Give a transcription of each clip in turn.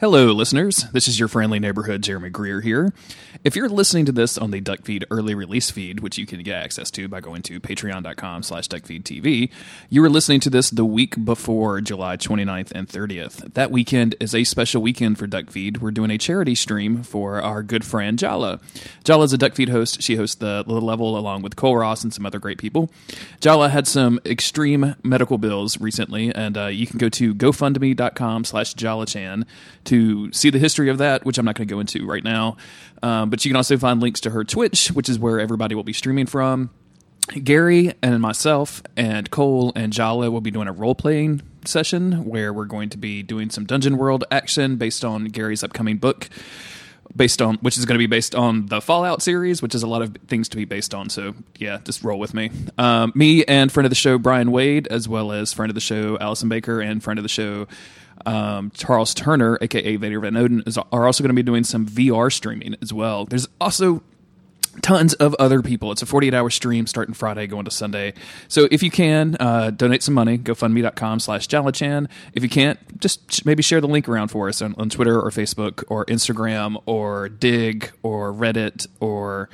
Hello, listeners. This is your friendly neighborhood Jeremy Greer here. If you're listening to this on the Duckfeed early release feed, which you can get access to by going to patreon.com slash duckfeedtv, you are listening to this the week before July 29th and 30th. That weekend is a special weekend for Duckfeed. We're doing a charity stream for our good friend Jala. Jala is a Duckfeed host. She hosts the, level along with Cole Ross and some other great people. Jala had some extreme medical bills recently, and uh, you can go to gofundme.com slash jalachan to see the history of that, which I'm not going to go into right now. Um, but you can also find links to her Twitch, which is where everybody will be streaming from. Gary and myself and Cole and Jala will be doing a role playing session where we're going to be doing some Dungeon World action based on Gary's upcoming book based on which is going to be based on the Fallout series, which is a lot of things to be based on. So yeah, just roll with me. Um, me and friend of the show Brian Wade, as well as friend of the show Allison Baker and friend of the show um, Charles Turner, aka Vader Van Oden, is, are also going to be doing some VR streaming as well. There's also tons of other people. It's a 48 hour stream starting Friday, going to Sunday. So if you can, uh, donate some money, gofundme.com slash Jalachan. If you can't, just maybe share the link around for us on, on Twitter or Facebook or Instagram or Digg or Reddit or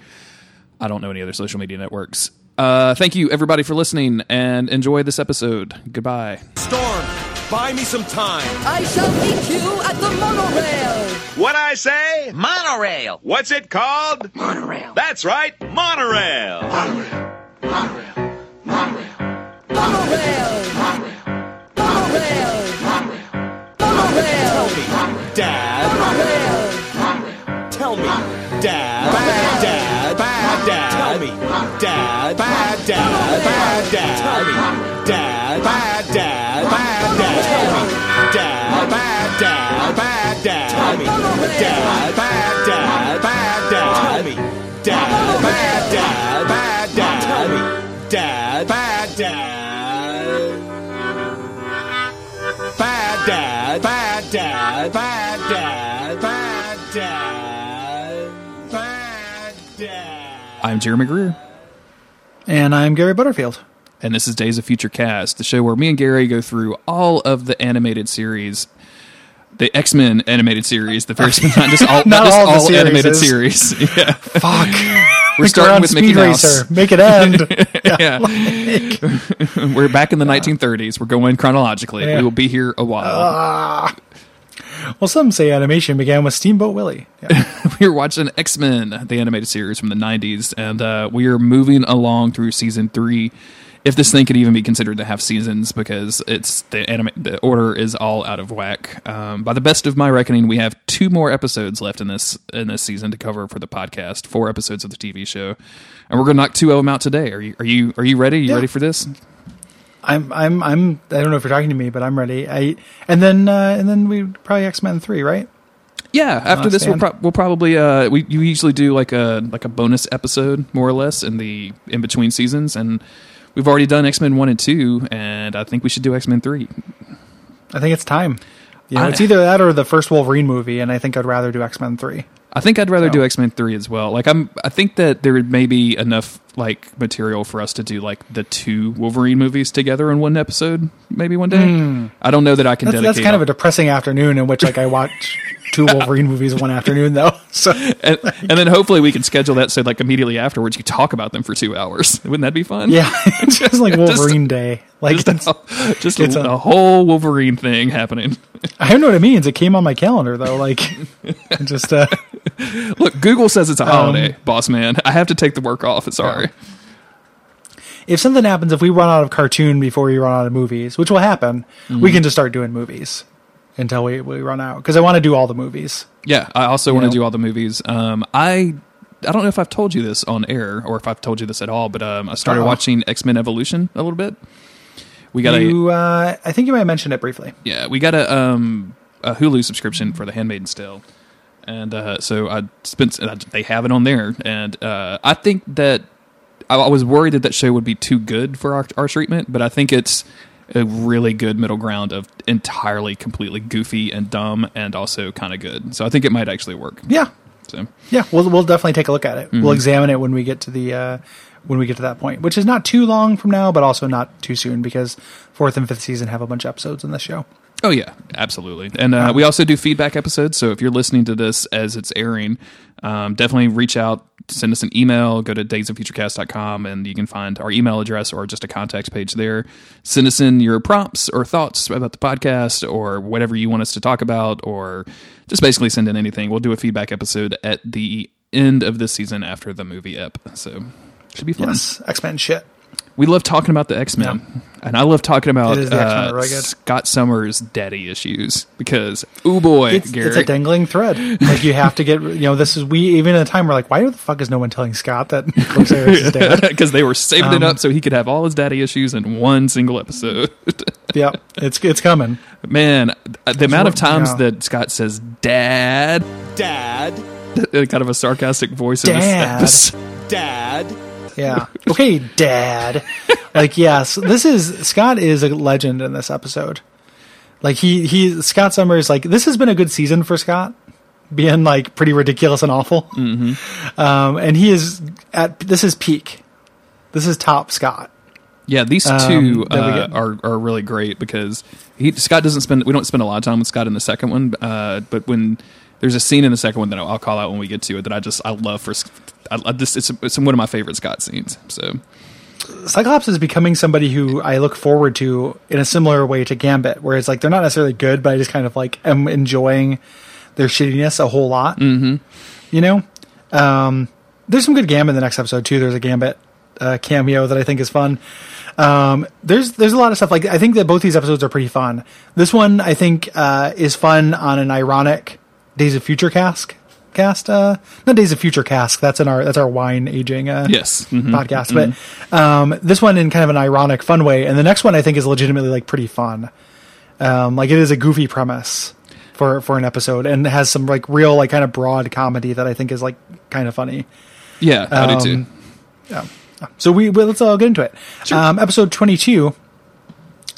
I don't know any other social media networks. Uh, thank you, everybody, for listening and enjoy this episode. Goodbye. Storm, buy me some time. I shall meet you at the monorail. What I say? Monorail. What's it called? Monorail. That's right, monorail. Monorail. Monorail. Monorail. Monorail. Monorail. Monorail. Tell me, Dad, Monorail. tell me. Dad, Dad, bad dad, bad dad. Dad, bad dad, bad dad. Dad, bad dad, bad dad. Dad, bad dad, bad dad. Dad, bad dad, bad dad. Dad, bad dad. Bad dad, bad dad, bad dad, bad dad. I'm Jeremy Greer. And I'm Gary Butterfield. and this is Days of Future Cast, the show where me and Gary go through all of the animated series, the X Men animated series, the first not just all, not Not just all all, the animated series. Yeah, Fuck. we're starting with Mickey Mouse. Racer. Make it end. Yeah, we're back in the 1930s. We're going chronologically. Yeah. We will be here a while. Ah. Well, some say animation began with Steamboat Willie. Yeah. we are watching X Men, the animated series from the 90s, and uh, we are moving along through season three. If this thing could even be considered to have seasons, because it's the anima- the order is all out of whack. Um, by the best of my reckoning, we have two more episodes left in this in this season to cover for the podcast. Four episodes of the TV show, and we're going to knock two of them out today. Are you are you are you ready? You Yeah. ready for this? I'm, I'm, I'm. I don't know if you're talking to me, but I'm ready. I and then uh, and then we probably X Men three, right? Yeah, after this, we'll, pro- we'll probably uh, we you usually do like a like a bonus episode more or less in the in between seasons, and we've already done X Men one and two, and I think we should do X Men three. I think it's time. You know, I- it's either that or the first Wolverine movie, and I think I'd rather do X Men three. I think I'd rather do X Men three as well. Like I'm, I think that there may be enough like material for us to do like the two Wolverine movies together in one episode, maybe one day. I don't know that I can. That's, dedicate. that's kind of a depressing afternoon in which like I watch two Wolverine movies one afternoon though. So and, and then hopefully we can schedule that so like immediately afterwards you talk about them for two hours. Wouldn't that be fun? yeah, it's just like Wolverine Day. Like just, it's, a, just it's a- a whole Wolverine thing happening. I don't know what it means. It came on my calendar though. Like just uh, Look, Google says it's a Um, holiday, boss man. I have to take the work off. Sorry. if something happens, if we run out of cartoon before we run out of movies, which will happen, Mm-hmm. we can just start doing movies until we, we run out. Because I want to do all the movies. Yeah, I also want to do all the movies. Um, I I don't know if I've told you this on air or if I've told you this at all, but um, I started Uh-oh. watching X Men Evolution a little bit. We got a uh, I think you might have mentioned it briefly. yeah, we got a um a Hulu subscription for The Handmaid's Tale, and uh, so I spent uh, they have it on there, and uh, I think that I, I was worried that that show would be too good for our, our treatment, but I think it's a really good middle ground of entirely completely goofy and dumb and also kind of good. So I think it might actually work. Yeah, So yeah. We'll we'll definitely take a look at it. Mm-hmm. We'll examine it when we get to the uh, when we get to that point, which is not too long from now, but also not too soon because fourth and fifth season have a bunch of episodes in this show. Oh yeah, absolutely. And uh, we also do feedback episodes. So if you're listening to this as it's airing, um, definitely reach out, send us an email. Go to daysoffuturecast.com and you can find our email address or just a contact page there. Send us in your prompts or thoughts about the podcast or whatever you want us to talk about, or just basically send in anything. We'll do a feedback episode at the end of this season after the movie ep. So should be fun. Yes, X Men shit. We love talking about the X Men, and I love talking about It is- the X-Men uh, really. Scott Summers' daddy issues because, oh boy, It's, Gary, it's a dangling thread. Like you have to get, you know, this is we even at a time we're like, why the fuck is no one telling Scott that Corsair dad? because they were saving it Um, up so he could have all his daddy issues in one single episode. yep, it's it's coming. Man, the amount of times yeah. that Scott says "dad," Dad, kind of a sarcastic voice in Dad. this episode. Dad, Yeah. Okay, Dad. Like, yes, this is Scott is a legend in this episode. Like he he Scott Summers like this has been a good season for Scott, being like pretty ridiculous and awful. Mm-hmm. Um, and he is at this is peak. This is top Scott. Yeah, these Um, two we uh, are are really great because he Scott doesn't spend we don't spend a lot of time with Scott in the second one, uh, but when there's a scene in the second one that I'll, I'll call out when we get to it that I just I love for I, I this it's, it's one of my favorite Scott scenes. So Cyclops is becoming somebody who I look forward to in a similar way to Gambit, where it's like they're not necessarily good, but I just kind of like am enjoying their shittiness a whole lot. Mm-hmm. You know, um, there's some good Gambit in the next episode too. There's a Gambit uh, cameo that I think is fun. Um, there's there's a lot of stuff like I think that both these episodes are pretty fun. This one I think uh, is fun on an ironic Days of Future cask cast. Uh, not Days of Future cask. That's in our that's our wine aging. Uh, yes, mhm. podcast. But um, this one in kind of an ironic, fun way, and the next one I think is legitimately like pretty fun. Um, like it is a goofy premise for for an episode, and has some like real like kind of broad comedy that I think is like kind of funny. yeah, I do too. Um, Yeah. So we well, let's all get into it. Um, episode twenty two.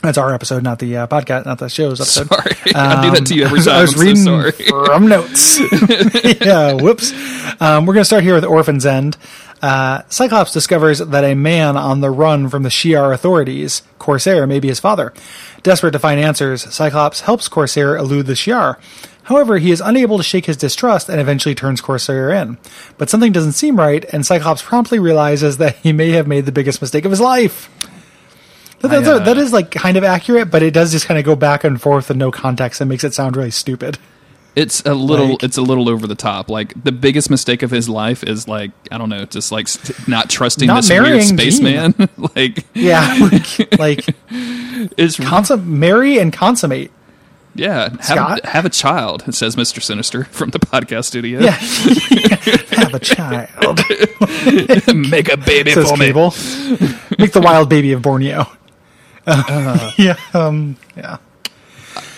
That's our episode, not the uh, podcast, not the show's episode. Sorry, I do that to you every Um, time. I was I'm reading so sorry. from notes. yeah, whoops. Um, we're going to start here with Orphan's End. Uh, Cyclops discovers that a man on the run from the Shi'ar authorities, Corsair, may be his father. Desperate to find answers, Cyclops helps Corsair elude the Shi'ar. However, he is unable to shake his distrust and eventually turns Corsair in. But something doesn't seem right, and Cyclops promptly realizes that he may have made the biggest mistake of his life. That, I, that's- uh, that is like kind of accurate, but it does just kind of go back and forth with no context and makes it sound really stupid. It's a little, Like- it's a little over the top. Like the biggest mistake of his life is like I don't know, just like st- not trusting Not this weird marrying spaceman. like Yeah, like, like it's consum- marry and consummate. yeah, have, Scott? have a child. Says Mister Sinister from the podcast studio. Yeah, have a child. make a baby Says for me. Make the wild baby of Borneo. Uh, yeah, um, yeah.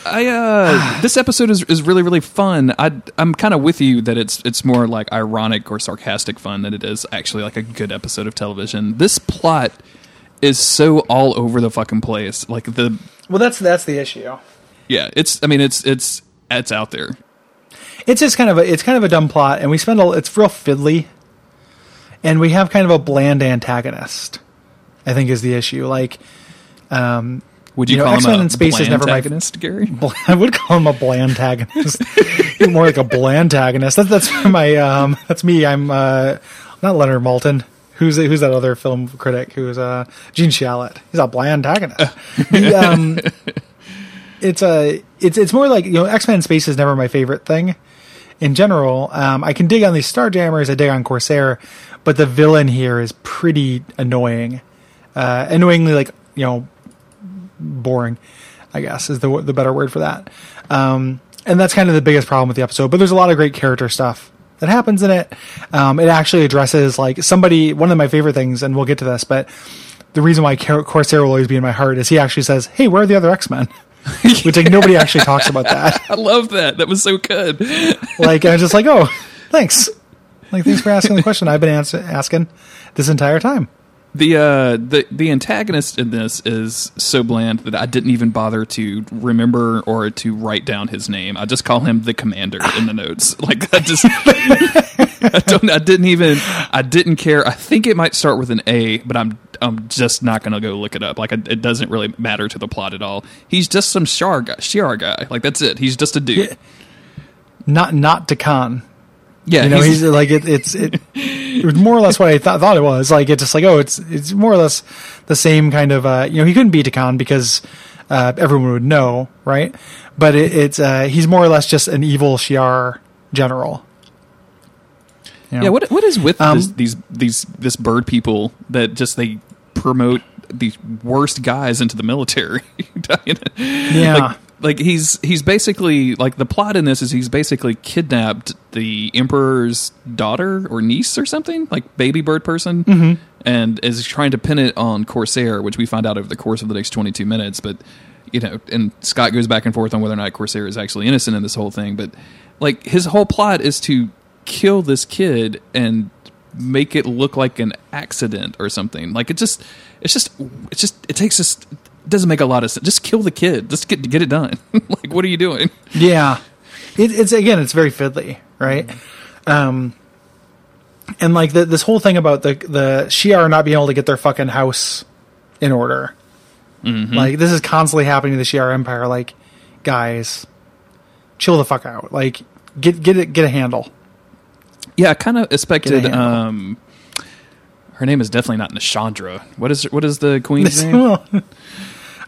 I uh, this episode is is really really fun. I I'm kind of with you that it's it's more like ironic or sarcastic fun than it is actually like a good episode of television. This plot is so all over the fucking place. Like the Well, that's that's the issue. yeah, it's I mean it's it's it's out there. It's just kind of a it's kind of a dumb plot, and we spend a it's real fiddly, and we have kind of a bland antagonist. I think is the issue. Like, um, Would you, You know, him a in space is never my- antagonist, Gary? bl- I would call him a blantagonist. More like a blantagonist. That's that's my um that's me. I'm uh not Leonard Maltin. Who's who's that other film critic? Who's uh Gene Shalit? He's a blantagonist. The, um, it's a it's it's more like you know X Men Space is never my favorite thing. In general, um, I can dig on these Starjammers. I dig on Corsair, but the villain here is pretty annoying. Uh, annoyingly, like you know, boring. I guess is the the better word for that. Um, and that's kind of the biggest problem with the episode. But there's a lot of great character stuff that happens in it. Um, it actually addresses like somebody. One of my favorite things, and we'll get to this, but the reason why Car- Corsair will always be in my heart is he actually says, "Hey, where are the other X Men?" Which like nobody actually talks about that. I love that. That was so good. Like I'm just like, "Oh, thanks." Like thanks for asking the question I've been ans- asking this entire time. The uh the the antagonist in this is so bland that I didn't even bother to remember or to write down his name. I just call him the commander in the notes. Like I just I don't. I didn't even. I didn't care. I think it might start with an A, but I'm. I'm just not going to go look it up. Like it doesn't really matter to the plot at all. He's just some Shi'ar guy. Shi'ar guy. Like that's it. He's just a dude. Yeah. not not Takan. Yeah, You know, he's- he's, like it, it's it, it was more or less what I th- thought it was. Like it's just like oh, it's it's more or less the same kind of uh, you know he couldn't be Takan because uh, everyone would know, right? But it, it's uh, he's more or less just an evil Shi'ar general. You know? Yeah, what what is with Um, this, these these this bird people that just they promote these worst guys into the military? Yeah. like, like he's he's basically like the plot in this is he's basically kidnapped the emperor's daughter or niece or something like baby bird person, mm-hmm. and is trying to pin it on Corsair, which we find out over the course of the next twenty two minutes, but. You know, and Scott goes back and forth on whether or not Corsair is actually innocent in this whole thing, but like his whole plot is to kill this kid and make it look like an accident or something. Like it just, it's just, it's just, it takes us. It doesn't make a lot of sense. Just kill the kid. Just get get it done. like what are you doing? Yeah, it, it's again, it's very fiddly, right? Um, and like the, this whole thing about the the Shi'ar not being able to get their fucking house in order, like this is constantly happening to the Shi'ar Empire. Like, guys, chill the fuck out. Like, get get it get a handle. Yeah, I kind of expected. Get a handle. Um, her name is definitely not Nashandra. What is what is the queen's name?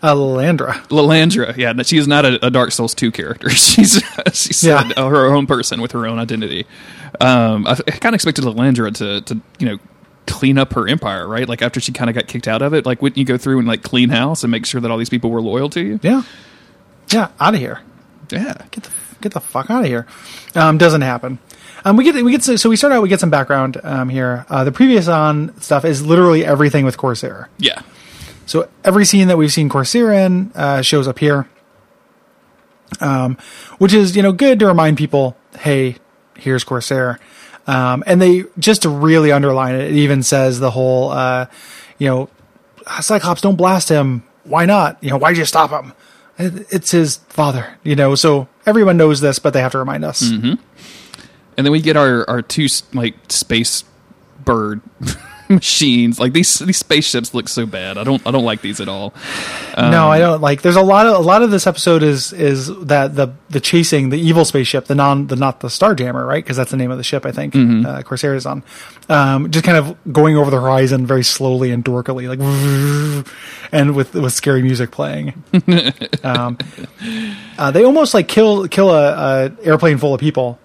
uh, Landra. Lilandra. Yeah, she is not a, a Dark Souls two character. She's she's Yeah. uh, her own person with her own identity. Um, I, I kind of expected Lilandra to to you know clean up her empire, right? Like after she kind of got kicked out of it, like wouldn't you go through and like clean house and make sure that all these people were loyal to you? Yeah, yeah, out of here. Yeah, get the get the fuck out of here. Um, doesn't happen. Um, we get we get so, so we start out. We get some background um, here. Uh, the previous on stuff is literally everything with Corsair. yeah. So every scene that we've seen Corsair in uh, shows up here, um, which is you know good to remind people, hey, here's Corsair, um, and they just to really underline it. It even says the whole, uh, you know, Cyclops, don't blast him. Why not? You know, why'd you stop him? It's his father, you know. So everyone knows this, but they have to remind us. And then we get our our two like space bird machines. Like these these spaceships look so bad. I don't I don't like these at all. no, I don't like. There's a lot of a lot of this episode is is that the the chasing the evil spaceship, the non the not the Starjammer, right? Because that's the name of the ship. I think uh, Corsair is on. Um, just kind of going over the horizon very slowly and dorkily, like, and with with scary music playing. um, uh, they almost like kill kill a, a airplane full of people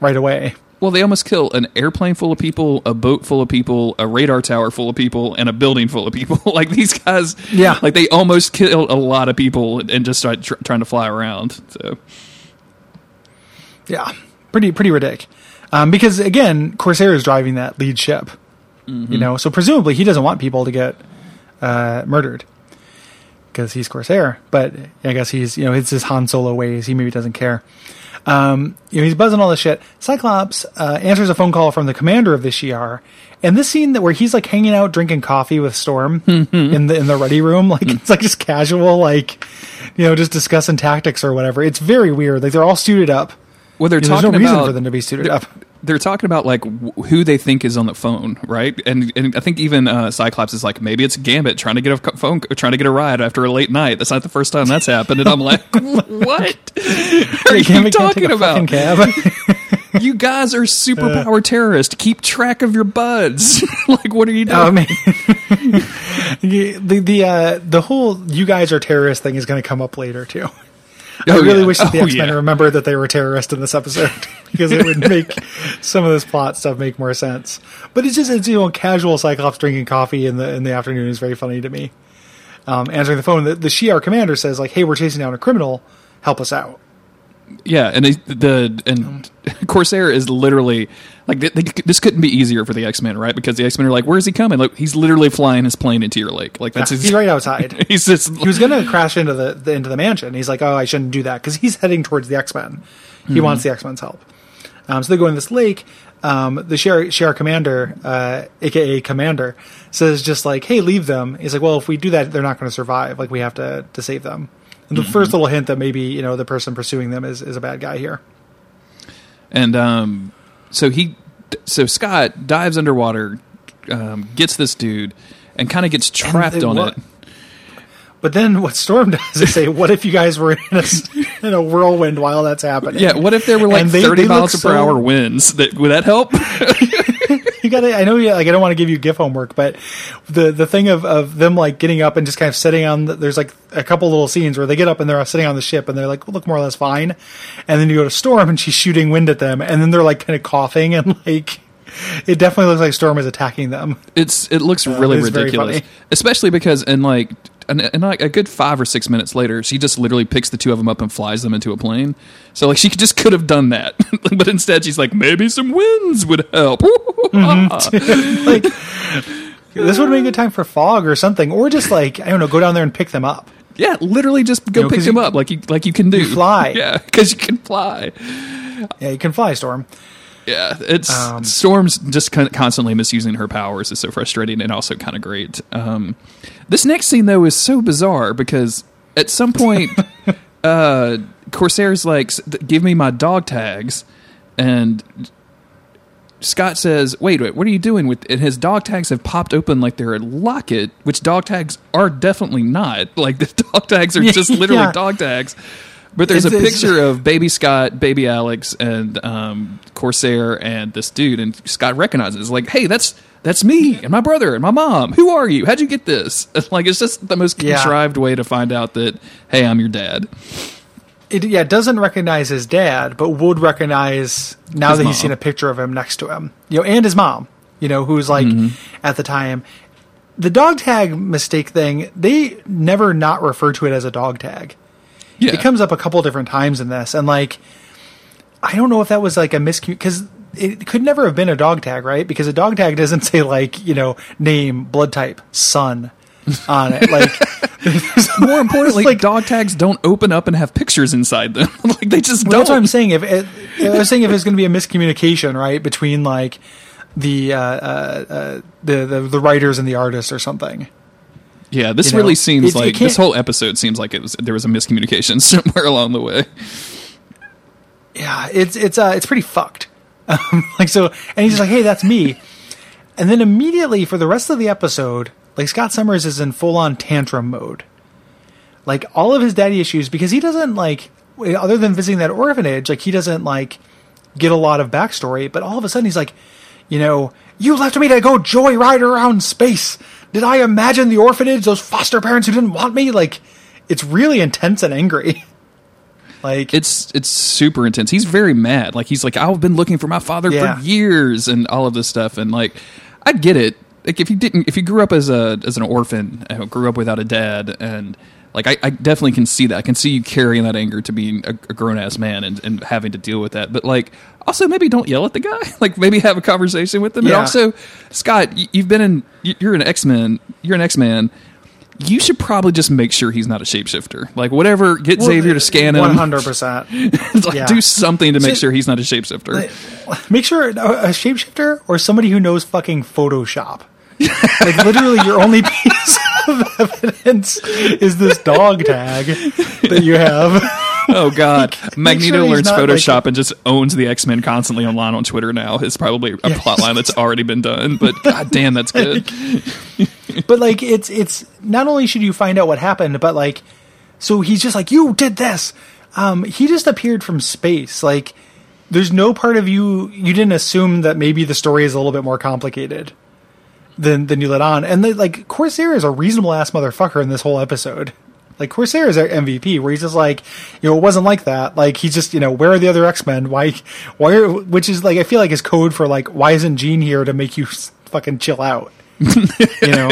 right away. Well, they almost kill an airplane full of people, a boat full of people, a radar tower full of people, and a building full of people. like these guys, Yeah. like they almost killed a lot of people and just started tr- trying to fly around. So Yeah, pretty pretty ridiculous. Um, because again, Corsair is driving that lead ship. You know, so presumably he doesn't want people to get uh, murdered because he's Corsair. But I guess he's you know it's his Han Solo ways. He maybe doesn't care. Um, you know, he's buzzing all this shit. Cyclops uh, answers a phone call from the commander of the Shi'ar, and this scene that where he's like hanging out drinking coffee with Storm in the in the ready room, like it's like just casual, like you know, just discussing tactics or whatever. It's very weird. Like they're all suited up. Well, they're Yeah, there's talking no reason about for them to be suited they're, up. They're talking about like wh- who they think is on the phone, right? And and I think even uh, Cyclops is like maybe it's Gambit trying to get a phone, trying to get a ride after a late night. That's not the first time that's happened, and I'm like, what are you Gambit talking about? Cab. You guys are superpower terrorists. Keep track of your buds. like, what are you doing? I mean, the the uh, the whole "you guys are terrorists" thing is going to come up later too. I Oh, really yeah. wish that the Oh, X Men yeah. remembered that they were terrorists in this episode because it would make some of this plot stuff make more sense. But it's just it's you know casual Cyclops drinking coffee in the in the afternoon is very funny to me. Um, answering the phone, the, the Shi'ar commander says like, "Hey, we're chasing down a criminal. Help us out." Yeah, and they, the and Corsair is literally like they, they, this couldn't be easier for the X Men, right? Because the X Men are like, "Where's he coming?" Like he's literally flying his plane into your lake. Like that's his, He's right outside. He's just he was going to crash into the, the into the mansion. He's like, "Oh, I shouldn't do that," because he's heading towards the X Men. He wants the X Men's help. Um, so they go in this lake. Um, the Shi'ar Shi'ar Commander, uh, aka Commander, says just like, "Hey, leave them." He's like, "Well, if we do that, they're not going to survive. Like, we have to to save them." The first little hint that maybe you know the person pursuing them is is a bad guy here. and um, so he so Scott dives underwater, um, gets this dude, and kind of gets trapped they on wa- it. But then what Storm does is say, "What if you guys were in a, in a whirlwind while that's happening?" Yeah, what if there were like they- thirty they miles per so- hour winds? That would that help? you gotta i know you like i don't want to give you gif homework but the the thing of of them like getting up and just kind of sitting on the, there's like a couple little scenes where they get up and they're sitting on the ship and they're like look more or less fine. And then you go to storm and she's shooting wind at them and then they're like kind of coughing and like it definitely looks like storm is attacking them. It's it looks um, really it's very ridiculous, especially because in like in, in like a good five or six minutes later, she just literally picks the two of them up and flies them into a plane. So like she just could have done that, but instead she's like maybe some winds would help. Mm-hmm. like this would be a good time for fog or something or just like i don't know go down there and pick them up yeah, literally just go You know, pick them you- up like you like you can do. fly. yeah, because you can fly. yeah you can fly storm Yeah, it's Um, Storm's just con- constantly misusing her powers is so frustrating and also kind of great. Um, this next scene though is so bizarre because at some point, uh, Corsair's like, "Give me my dog tags," and Scott says, "Wait, wait, what are you doing with?" And his dog tags have popped open like they're a locket, which dog tags are definitely not. Like the dog tags are just literally Yeah. dog tags. But there's It's- a picture of baby Scott, baby Alex, and um, Corsair, and this dude, and Scott recognizes like, "Hey, that's that's me and my brother and my mom. Who are you? How'd you get this?" Like it's just the most Yeah. contrived way to find out that, "Hey, I'm your dad." it yeah it doesn't recognize his dad, but would recognize now His that he's seen a picture of him next to him. You know, and his mom. You know, who's like Mm-hmm. at the time. The dog tag mistake thing, they never not refer to it as a dog tag. Yeah, It comes up a couple different times in this, and like, I don't know if that was like a miscommunication because it could never have been a dog tag, right? Because a dog tag doesn't say like you know name, blood type, son on it. Like, More importantly, like- dog tags don't open up and have pictures inside them. like they just Well, don't. that's what I'm saying. If it, I was saying if it's going to be a miscommunication, right, between like the uh, uh, uh, the, the the writers and the artists or something. Yeah, this You know, really seems like this whole episode seems like it was there was a miscommunication somewhere along the way. Yeah, it's it's uh, it's pretty fucked. Um, like so, and he's like, "Hey, that's me," and then immediately for the rest of the episode, like Scott Summers is in full on tantrum mode. Like all of his daddy issues because he doesn't like other than visiting that orphanage, like he doesn't like get a lot of backstory. But all of a sudden, he's like, you know, you left me to go joyride around space. Did I imagine the orphanage? Those foster parents who didn't want me? Like, it's really intense and angry. Like, It's it's super intense. He's very mad. Like he's like I've been looking for my father Yeah. for years and all of this stuff and like I get it. Like if you didn't if you grew up as a as an orphan, uh, grew up without a dad and like I, I definitely can see that. I can see you carrying that anger to being a, a grown ass man and, and having to deal with that. But like also maybe don't yell at the guy. Like maybe have a conversation with him. And also Scott, you've been in you're an X Men. You're an X Man. You should probably just make sure he's not a shapeshifter. Like whatever, get Xavier to scan him. One hundred percent. Do something to make So- sure he's not a shapeshifter. Make sure a shapeshifter or somebody who knows fucking Photoshop. Like literally, your only piece of evidence is this dog tag that you have. Oh God, make Magneto sure learns not, like- Photoshop and just owns the X Men constantly online on Twitter now. It's probably a Yeah. plot line that's already been done. But God damn, that's good. but like, it's it's not only should you find out what happened, but like, so he's just like, you did this. Um, he just appeared from space. Like, there's no part of you you didn't assume that maybe the story is a little bit more complicated than than you let on. And the, like, Corsair is a reasonable ass motherfucker in this whole episode. Like Corsair is our MVP, where he's just like, you know, it wasn't like that. Like he's just, you know, where are the other X Men? Why, why? Are, which is like, I feel like his code for like, why isn't Jean here to make you fucking chill out? you know,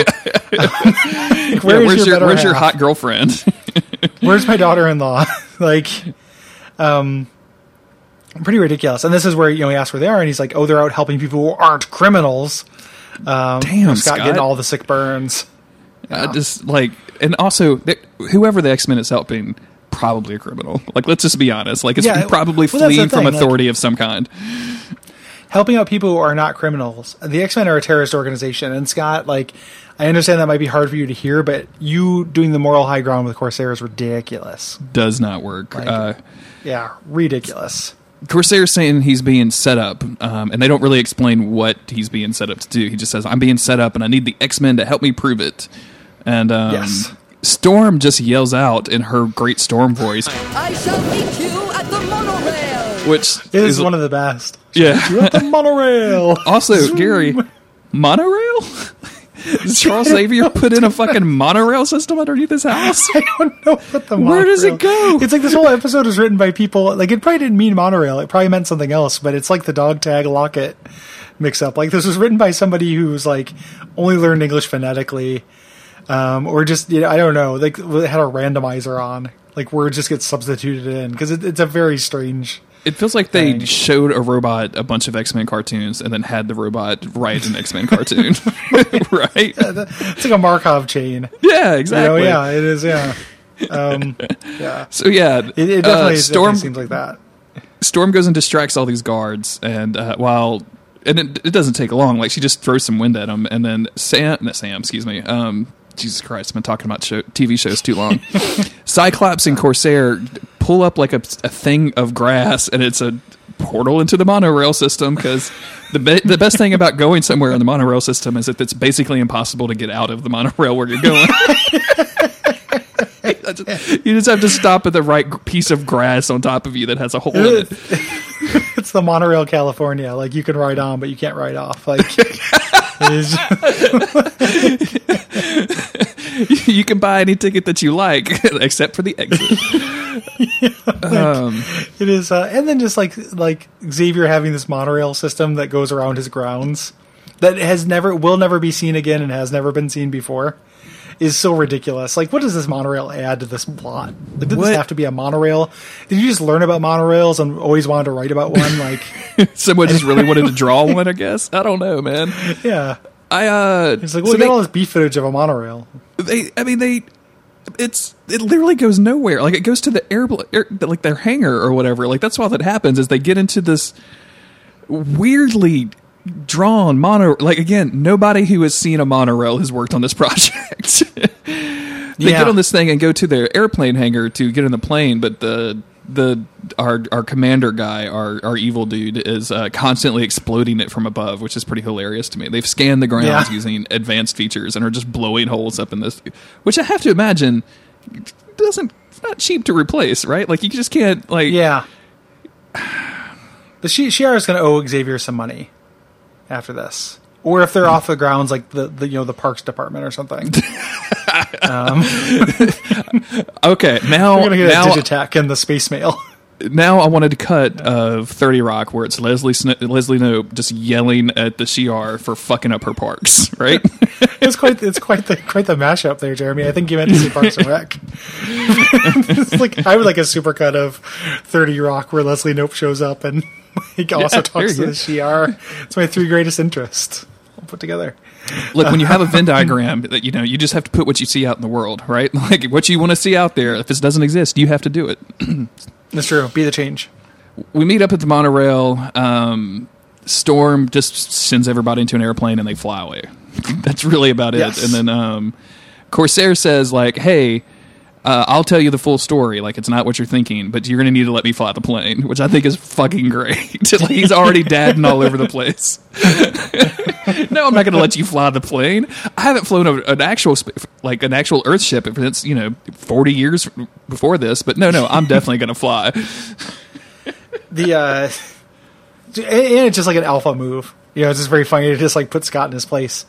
Like, where Yeah, where's your, better where's your hot girlfriend? Where's my daughter-in-law? like, um, pretty ridiculous. And this is where you know he asks where they are, and he's like, oh, they're out helping people who aren't criminals. Um, Damn, Scott, Scott. getting all the sick burns. I just like, and also whoever the X Men is helping. Probably a criminal. Like, let's just be honest. Like, it's Yeah, probably well, fleeing from thing, like- authority of some kind. helping out people who are not criminals. The X Men are a terrorist organization, and Scott, like, I understand that might be hard for you to hear, but you doing the moral high ground with Corsair is ridiculous. Does not work. Like- uh, Yeah, ridiculous. Corsair's saying he's being set up, um, and they don't really explain what he's being set up to do. He just says, "I'm being set up, and I need the X Men to help me prove it." And um, Yes. Storm just yells out in her great Storm voice, I shall meet you at the monorail. which It is one of the best. yeah. You're at the monorail. Also, Gary, monorail. Does Charles Xavier put in a fucking monorail system underneath his house? I don't know what the Where does it go? It's like this whole episode was written by people. Like it probably didn't mean monorail. It probably meant something else. But it's like the dog tag locket mix up. Like this was written by somebody who's like only learned English phonetically, um, or just you know I don't know. Like had a randomizer on. Like words just get substituted in because it, it's a very strange. It feels like they showed a robot a bunch of X Men cartoons and then had the robot write an X Men cartoon, right? It's like a Markov chain. Yeah, You exactly. know, yeah, it is. Yeah, um, yeah. So yeah, It, it uh, definitely, it Storm definitely seems like that. Storm goes and distracts all these guards, and uh, while and it, it doesn't take long, like she just throws some wind at them, and then Sam, Sam, excuse me, um, Jesus Christ, I've been talking about show, TV shows too long. Cyclops and Corsair pull up like a, a thing of grass, and it's a portal into the monorail system because the be- the best thing about going somewhere in the monorail system is that it's basically impossible to get out of the monorail where you're going. you just have to stop at the right piece of grass on top of you that has a hole in it. It's the monorail California. Like you can ride on, but you can't ride off. Like you can buy any ticket that you like except for the exit. um, It is, uh, and then just like like Xavier having this monorail system that goes around his grounds that has never will never be seen again and has never been seen before is so ridiculous. Like, what does this monorail add to this plot? Like, did What? this have to be a monorail? Did you just learn about monorails and always wanted to write about one? Like, someone just really wanted to draw one, I guess. I don't know, man. yeah, I uh, it's like well, so we got all this beef footage of a monorail. they, they, I mean, they, it's it literally goes nowhere. Like it goes to the air, air, like their hangar or whatever. Like that's all that happens is they get into this weirdly drawn mono. Like again, nobody who has seen a monorail has worked on this project. they Yeah. get on this thing and go to their airplane hangar to get in the plane, but the the our our commander guy, our our evil dude, is uh, constantly exploding it from above, which is pretty hilarious to me. They've scanned the grounds Yeah. using advanced features and are just blowing holes up in this, which I have to imagine doesn't it's not cheap to replace, right? Like you just can't like Yeah. The Shi'ar is going to owe Xavier some money after this, or if they're off the grounds, like the, the you know the parks department or something. Um, okay, now We're to get now a Digitech and the space mail. now I wanted to cut of Thirty Rock where it's Leslie Leslie Knope just yelling at the Shi'ar for fucking up her parks, right? it's quite it's quite the quite the mashup there, Jeremy. I think you meant to see Parks and Rec. it's like I would like a supercut of Thirty Rock where Leslie Knope shows up and he also there talks to the Shi'ar. It's my three greatest interests. All put together. Look, when you have a Venn diagram, that you know, you just have to put what you see out in the world, right? Like what you want to see out there. If it doesn't exist, you have to do it. That's true. Be the change. we meet up at the monorail. Um, Storm just sends everybody into an airplane and they fly away. That's really about it. Yes. And then um, Corsair says, like, hey, uh, I'll tell you the full story. Like, it's not what you're thinking, but you're going to need to let me fly the plane, which I think is fucking great. like, he's already dadding all over the place. no, I'm not going to let you fly the plane. I haven't flown a, an actual, like, an actual Earth ship since, you know, 40 years before this, but no, no, I'm definitely going to fly. The uh, and it's just like an alpha move. You know, it's just very funny to just like put Scott in his place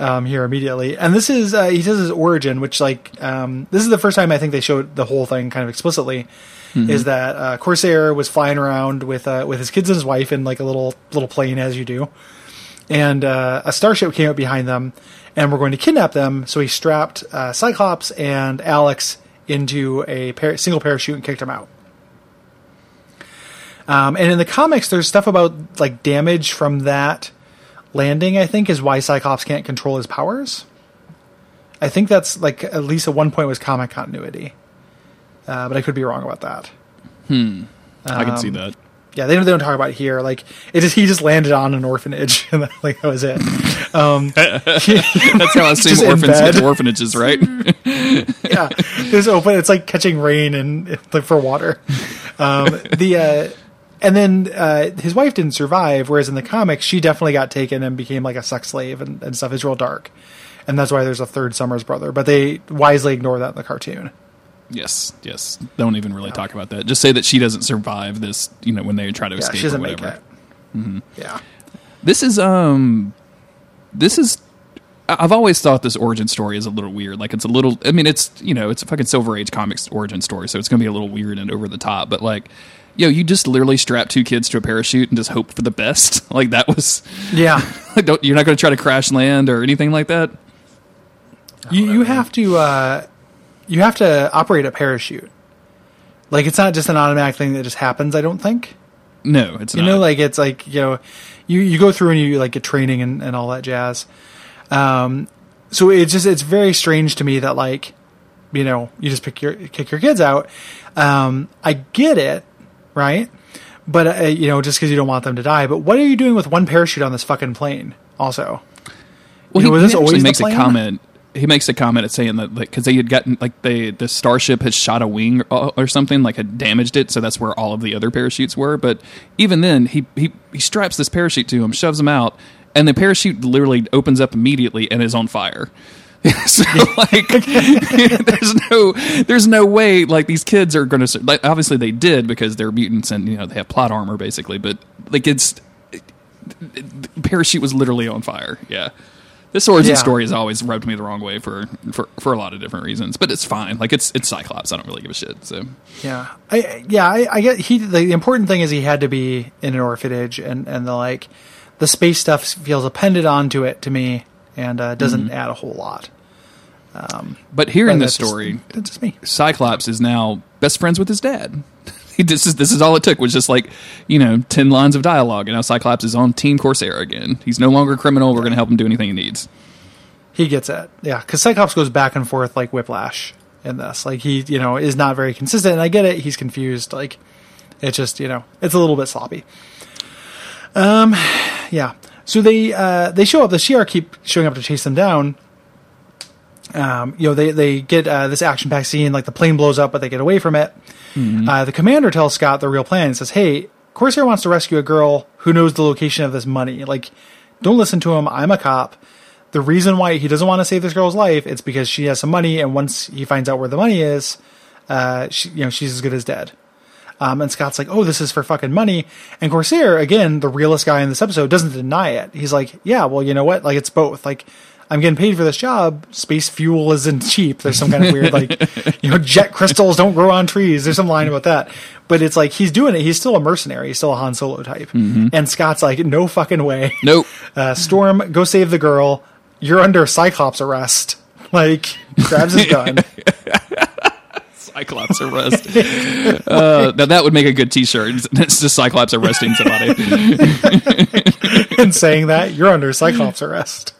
um, here immediately. And this is uh, he says his origin, which like um, this is the first time I think they showed the whole thing kind of explicitly. Is that uh, Corsair was flying around with uh, with his kids and his wife in like a little little plane as you do, and uh, a starship came up behind them, and we're going to kidnap them. So he strapped uh, Cyclops and Alex into a par- single parachute and kicked them out. Um, and in the comics, there's stuff about like damage from that landing. I think is why Cyclops can't control his powers. I think that's like at least at one point was comic continuity, uh, but I could be wrong about that. I can see Um, that. Yeah, they don't, they don't talk about it here. Like it just he just landed on an orphanage, and that, like that was it. Um, That's how I assume orphans get to orphanages, right? yeah, it's open. It's like catching rain and like for water. Um, the uh, and then uh, his wife didn't survive, whereas in the comics she definitely got taken and became like a sex slave and, and stuff. It's real dark, and that's why there's a third Summers brother. But they wisely ignore that in the cartoon. Yes, yes. Don't even really talk about that. Just say that she doesn't survive this. You know, when they try to Yeah, escape she doesn't or make whatever. it. Yeah, This is um, this is. I've always thought this origin story is a little weird. Like it's a little. I mean, it's you know, it's a fucking Silver Age comics origin story, so it's gonna be a little weird and over the top. But like, yo, you just literally strap two kids to a parachute and just hope for the best. Like that was. yeah. Like, don't you're not gonna try to crash land or anything like that. you you have to uh, you have to operate a parachute. Like it's not just an automatic thing that just happens. I don't think. No, it's You not. know, like it's like you know, you you go through and you like get training and, and all that jazz. Um, so it's just it's very strange to me that like, you know, you just pick your kick your kids out. Um, I get it, right? But uh, you know, just because you don't want them to die. But what are you doing with one parachute on this fucking plane? Also, Well, You know, he, was he always makes a comment. He makes a comment at saying that because they had gotten like they the starship had shot a wing or, or something like had damaged it, so that's where all of the other parachutes were. But even then, he he he straps this parachute to him, shoves him out, and the parachute literally opens up immediately and is on fire. so like there's no there's no way like these kids are going to like obviously they did because they're mutants and you know they have plot armor basically but like it's parachute was literally on fire. Yeah. This origin Yeah. story has always rubbed me the wrong way for, for, for a lot of different reasons, but it's fine. Like it's it's Cyclops. I don't really give a shit. So Yeah, I yeah I, I get he. The important thing is he had to be in an orphanage, and and the like, the space stuff feels appended onto it to me, and uh, doesn't Mm-hmm. add a whole lot. but here in this just- story, that's just me. Cyclops is now best friends with his dad. This is this is all it took was just like you know ten lines of dialogue, and now Cyclops is on Team Corsair again. He's no longer a criminal. We're going to help him do anything he needs. He gets it, yeah, because Cyclops goes back and forth like Whiplash in this. Like he, you know, is not very consistent, and I get it. He's confused. Like it's just you know, it's a little bit sloppy. Um, yeah. So they uh, they show up. The Shi'ar keep showing up to chase them down. Um, you know, they they get uh, this action packed scene. Like the plane blows up, but they get away from it. Uh, the commander tells Scott the real plan and says, "Hey, Corsair wants to rescue a girl who knows the location of this money. Like, don't listen to him. I'm a cop. The reason why he doesn't want to save this girl's life it's because she has some money, and once he finds out where the money is, uh, she, you know, she's as good as dead." Um, and Scott's like, "Oh, this is for fucking money." And Corsair, again, the realest guy in this episode, doesn't deny it. He's like, "Yeah, well, you know what? Like, it's both. Like, I'm getting paid for this job. Space fuel isn't cheap. There's some kind of weird, like, you know, jet crystals don't grow on trees. There's some line about that. But it's like he's doing it. He's still a mercenary. He's still a Han Solo type. And Scott's like, "No fucking way. Nope. Uh, Storm, go save the girl. You're under Cyclops arrest." Like, grabs his gun. Cyclops arrest. uh, now that would make a good T-shirt. It's just Cyclops arresting somebody. and saying that you're under Cyclops arrest.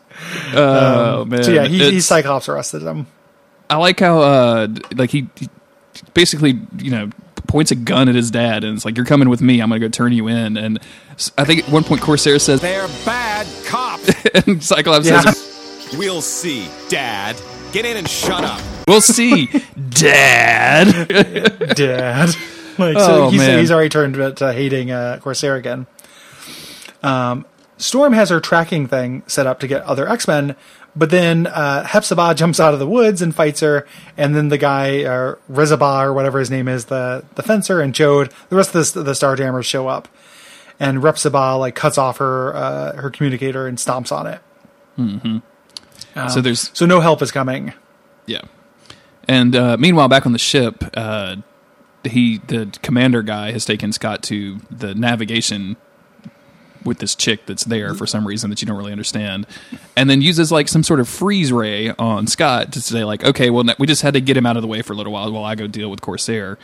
Oh man. So yeah, he, It's- he Cyclops arrested him. I like how uh like he, he basically you know points a gun at his dad and it's like you're coming with me. I'm gonna go turn you in. And i think at one point Corsair says They're bad cops. and Cyclops Yeah. says we'll see, Dad. Get in and shut up. We'll see, Dad. Dad. Like Oh, he's, man. he's already turned to hating uh, Corsair again. Um, Storm has her tracking thing set up to get other X Men, but then uh, Hepzibah jumps out of the woods and fights her, and then the guy uh, Rezabah or whatever his name is, the the fencer and Ch'od, the rest of the the Starjammers show up, and Repzibah like cuts off her uh, her communicator and stomps on it. so there's So no help is coming. Yeah. And uh, meanwhile, back on the ship, uh, he the commander guy has taken Scott to the navigation with this chick that's there for some reason that you don't really understand, and then uses like some sort of freeze ray on Scott to say like, okay, well, we just had to get him out of the way for a little while while I go deal with Corsair.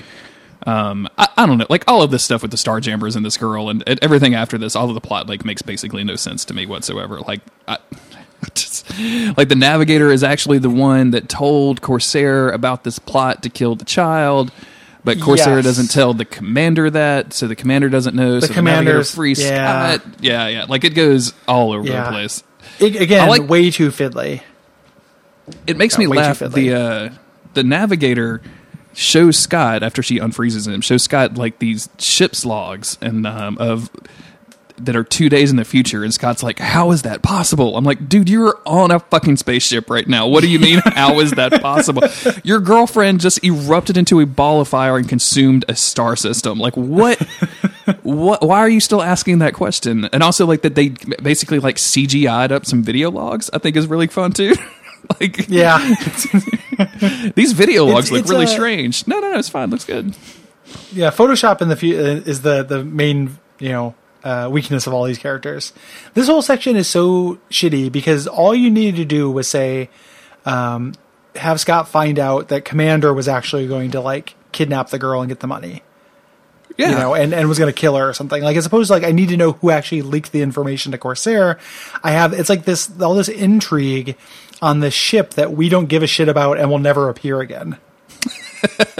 Um, I, I don't know, like all of this stuff with the Star Jammers and this girl and, and everything after this, all of the plot like makes basically no sense to me whatsoever. Like, just, like the navigator is actually the one that told Corsair about this plot to kill the child, but Corsair Yes. doesn't tell the commander that, so the commander doesn't know. so the navigator commander's- frees yeah. Scott. Yeah, yeah, like it goes all over Yeah. the place. I- again, like- way too fiddly. It makes Yeah, me laugh. The uh, the navigator shows Scott after she unfreezes him, shows Scott like these ship's logs and um, of that are two days in the future, and Scott's like, "How is that possible?" I'm like, "Dude, you're on a fucking spaceship right now. What do you mean? How is that possible? Your girlfriend just erupted into a ball of fire and consumed a star system. Like, what? what? Why are you still asking that question? And also, like that they basically like CGI'd up some video logs. I think is really fun too. like, Yeah, these video logs It's- look it's really a- strange. No, no, no, it's fine. Looks good. yeah. Photoshop in the fu- uh, is the the main you know uh, weakness of all these characters. This whole section is so shitty because all you needed to do was say, um, have Scott find out that Commander was actually going to like kidnap the girl and get the money. Yeah, you know, and, and was going to kill her or something. Like, as opposed to like, I need to know who actually leaked the information to Corsair. I have, it's like this, all this intrigue on this ship that we don't give a shit about and will never appear again.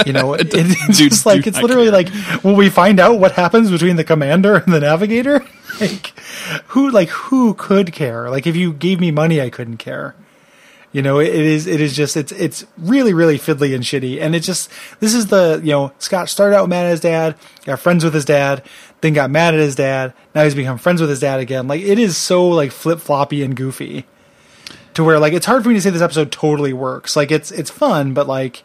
You know, it, it's Do- just like, it's literally like, will we find out what happens between the commander and the navigator? Like, who, like, who could care? Like, if you gave me money, I couldn't care. You know, it is it is just it's it's really really fiddly and shitty, and it's just this is the you know Scott started out mad at his dad, got friends with his dad, then got mad at his dad, now he's become friends with his dad again. Like it is so like flip floppy and goofy, to where like it's hard for me to say this episode totally works. Like it's it's fun, but like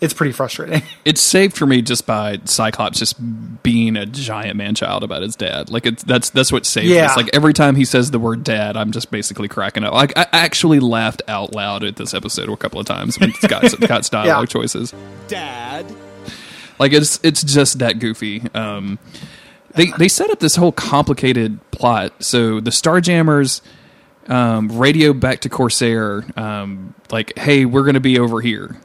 it's pretty frustrating. it's saved for me just by Cyclops just being a giant man child about his dad. Like it's that's that's what saved Yeah. this. Like every time he says the word dad, I'm just basically cracking up. Like I actually laughed out loud at this episode a couple of times when Scott's, Scott's dialogue Yeah. choices. Dad. Like it's it's just that goofy. Um, they they set up this whole complicated plot. So the Starjammers um, radio back to Corsair, um, like, "Hey, we're going to be over here."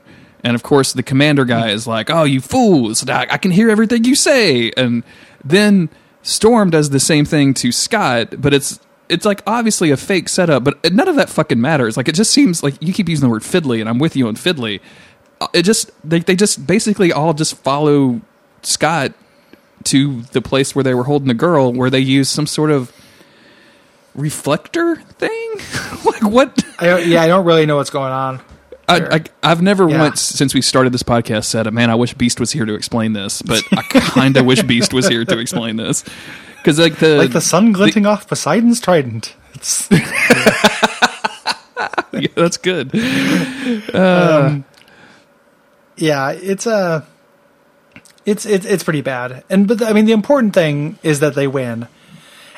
And of course, the commander guy is like, "Oh, you fools! I, can hear everything you say." And then Storm does the same thing to Scott, but it's it's like obviously a fake setup. But none of that fucking matters. Like it just seems like you keep using the word fiddly, and I'm with you on fiddly. Uh, It just they they just basically all just follow Scott to the place where they were holding the girl, where they use some sort of reflector thing. like what? I yeah, I don't really know what's going on. I, I've never Yeah. once since we started this podcast said, "Man, I wish Beast was here to explain this," but I kind of wish Beast was here to explain this because like the Like the sun glinting off Poseidon's trident. It's yeah, that's good. Um, uh, yeah, it's a it's it's it's pretty bad. And but the, I mean, the important thing is that they win,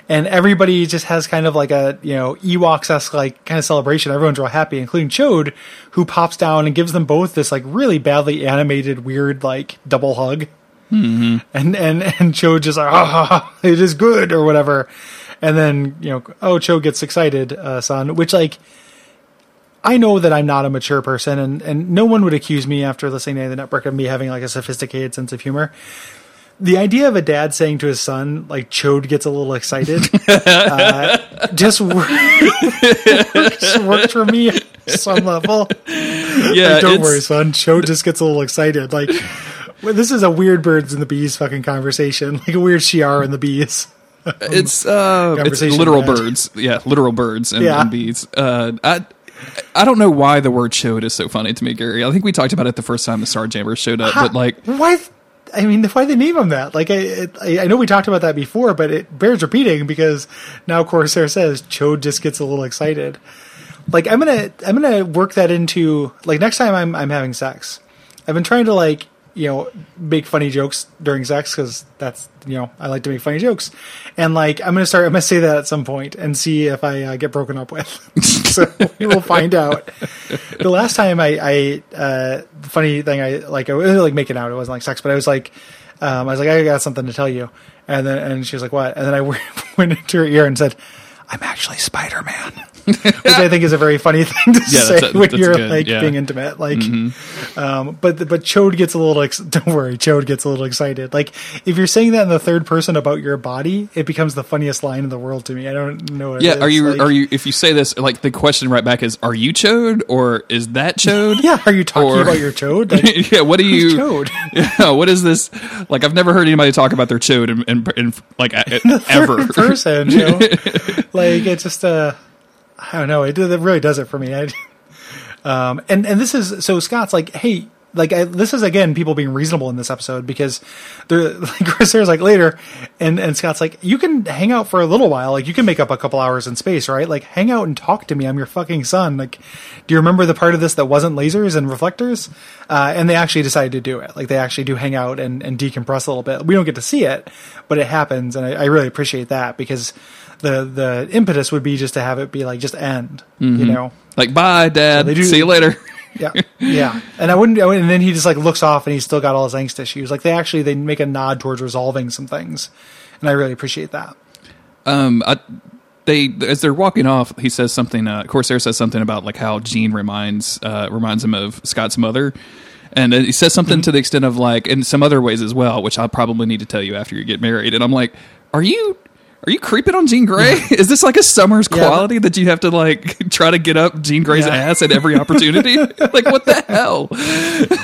and everybody just has kind of like a you know Ewoks esque like kind of celebration. Everyone's real happy, including Ch'od, who pops down and gives them both this like really badly animated, weird like double hug. Mm-hmm. And and and Ch'od just like ah, it is good or whatever. And then you know, oh, Cho gets excited, uh, son, which like I know that I'm not a mature person, and, and no one would accuse me after listening to the network of me having like a sophisticated sense of humor. The idea of a dad saying to his son, like Ch'od gets a little excited, uh, just works, works for me at some level. Yeah, Like, don't worry, son. Ch'od just gets a little excited. Like well, this is a weird birds and the bees fucking conversation, like a weird Shi'ar and the bees. It's uh, it's literal birds. Yeah, literal birds and, Yeah. and bees. Uh, I I don't know why the word "chode" is so funny to me, Gary. I think we talked about it the first time the Starjammers showed up, but like, why? I mean, why they name him that? Like, I, I I know we talked about that before, but it bears repeating because now Corsair says Ch'od just gets a little excited. Like, I'm gonna I'm gonna work that into like next time I'm I'm having sex. I've been trying to like you know make funny jokes during sex because that's you know I like to make funny jokes, and like I'm gonna start I'm gonna say that at some point and see if I uh, get broken up with. so we will find out. The last time I, I uh, funny thing I like I was like making out. It wasn't like sex, but I was like, um, I was like, I got something to tell you, and then and she was like, what? And then I went into her ear and said, I'm actually Spider Man, which I think is a very funny thing to Yeah, say that's a- when that's you're good, like yeah. being intimate. Like, um, but but Chode gets a little. Ex- don't worry, Chode gets a little excited. Like if you're saying that in the third person about your body, it becomes the funniest line in the world to me. I don't know. Yeah, are you Like- are you? If you say this, like the question right back is, "Are you chode or is that chode?" Yeah, are you talking Or- about your Chode? Like, yeah, what are you? Chode? Yeah, what is this? Like, I've never heard anybody talk about their chode in, in, in like ever. person, you know? like it's just uh I don't know, it, it really does it for me. I, um and and this is so Scott's like, "Hey, like I, this is again people being reasonable in this episode because they're like like later, and and Scott's like you can hang out for a little while, like you can make up a couple hours in space, right? Like hang out and talk to me. I'm your fucking son. Like, do you remember the part of this that wasn't lasers and reflectors? Uh, and they actually decided to do it. Like they actually do hang out and, and decompress a little bit. We don't get to see it, but it happens, and I, I really appreciate that because the the impetus would be just to have it be like just end, you know. Like, bye, Dad. they do- See you later. Yeah, yeah, and I wouldn't. And then he just like looks off, and he's still got all his angst issues. Like they actually they make a nod towards resolving some things, and I really appreciate that. um, I, they as they're walking off, he says something. Uh, Corsair says something about like how Jean reminds uh, reminds him of Scott's mother, and he says something to the extent of like in some other ways as well, which I'll probably need to tell you after you get married. And I'm like, are you? Are you creeping on Jean Grey? Is this like a Summers Yeah, quality that you have to like try to get up Jean Grey's Yeah. ass at every opportunity? like what the hell?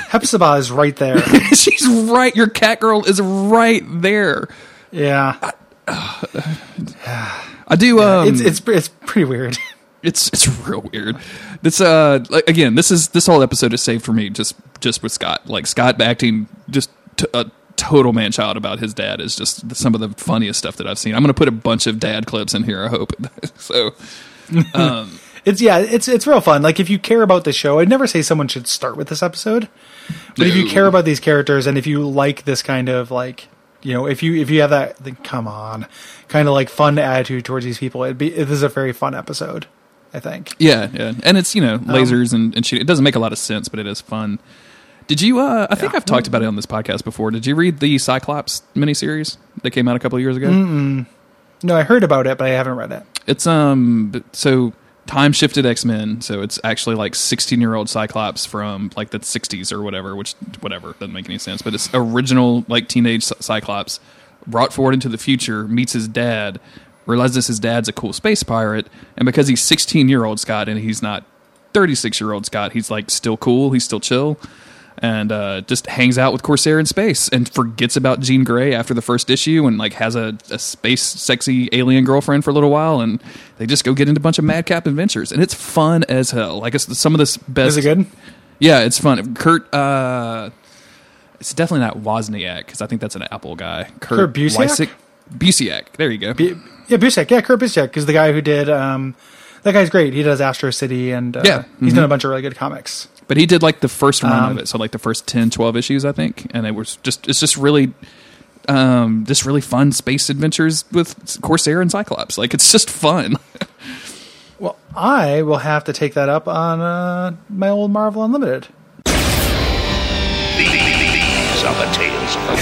Hepzibah is right there. She's right. Your cat girl is right there. Yeah, I do. Um, it's it's it's pretty weird. It's it's real weird. This uh like, again, this is this whole episode is saved for me just just with Scott. Like Scott acting just t- a total man child about his dad is just some of the funniest stuff that I've seen. I'm going to put a bunch of dad clips in here. I hope so. Um, it's yeah, it's it's real fun. Like if you care about the show, I'd never say someone should start with this episode. But if you care about these characters and if you like this kind of like you know, if you if you have that then come on, kind of like fun attitude towards these people, it'd be this is a very fun episode. I think. Yeah, yeah, and it's you know um, lasers and and shit. It doesn't make a lot of sense, but it is fun. Did you? uh I think Yeah. I've talked about it on this podcast before. Did you read the Cyclops miniseries that came out a couple of years ago? No, I heard about it, but I haven't read it. It's um so time shifted X Men, so it's actually like sixteen year old Cyclops from like the sixties or whatever, which whatever doesn't make any sense. But it's original like teenage Cyclops brought forward into the future, meets his dad, realizes his dad's a cool space pirate, and because he's sixteen year old Scott and he's not thirty six year old Scott, he's like still cool, he's still chill. And uh, just hangs out with Corsair in space and forgets about Jean Grey after the first issue and like has a, a space sexy alien girlfriend for a little while and they just go get into a bunch of madcap adventures and it's fun as hell. Like it's some of this best. Is it good? Yeah, it's fun. Kurt, uh, it's definitely not Wozniak because I think that's an Apple guy. Kurt Busiek? Weisick- Busiek. There you go. B- yeah, Busiek. Yeah, Kurt Busiek is the guy who did. Um, that guy's great. He does Astro City, and uh, Yeah. he's done a bunch of really good comics. But he did like the first run Um, of it, so like the first 10, 12 issues, I think, and it was just it's just really, um, just really fun space adventures with Corsair and Cyclops. Like it's just fun. Well, I will have to take that up on uh, my old Marvel Unlimited. These are the tales of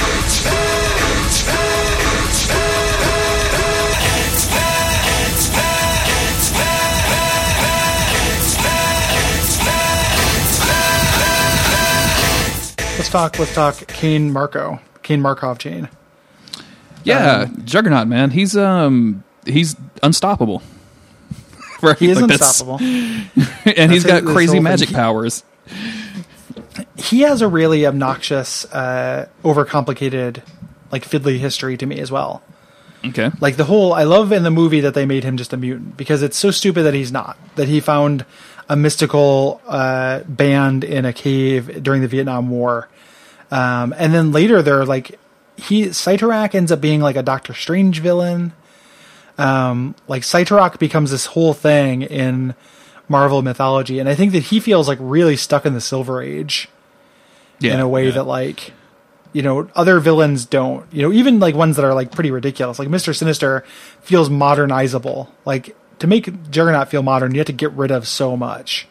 Let's talk. Let's talk. Cain Marko, Cain Markov chain. yeah, Juggernaut man, he's um he's unstoppable. right? He is Like, unstoppable. and he's got crazy thing. magic powers. he has a really obnoxious, uh, overcomplicated, like fiddly history to me as well. Okay, Like the whole, I love in the movie that they made him just a mutant because it's so stupid that he's not. That he found a mystical uh, band in a cave during the Vietnam War, um, and then later they're like, he Cyttorak ends up being like a Doctor Strange villain. Um, like Cyttorak becomes this whole thing in Marvel mythology, and I think that he feels like really stuck in the Silver Age yeah, in a way yeah. that like you know other villains don't. You know even like ones that are like pretty ridiculous. Like mr sinister feels modernizable. Like to make juggernaut feel modern you have to get rid of so much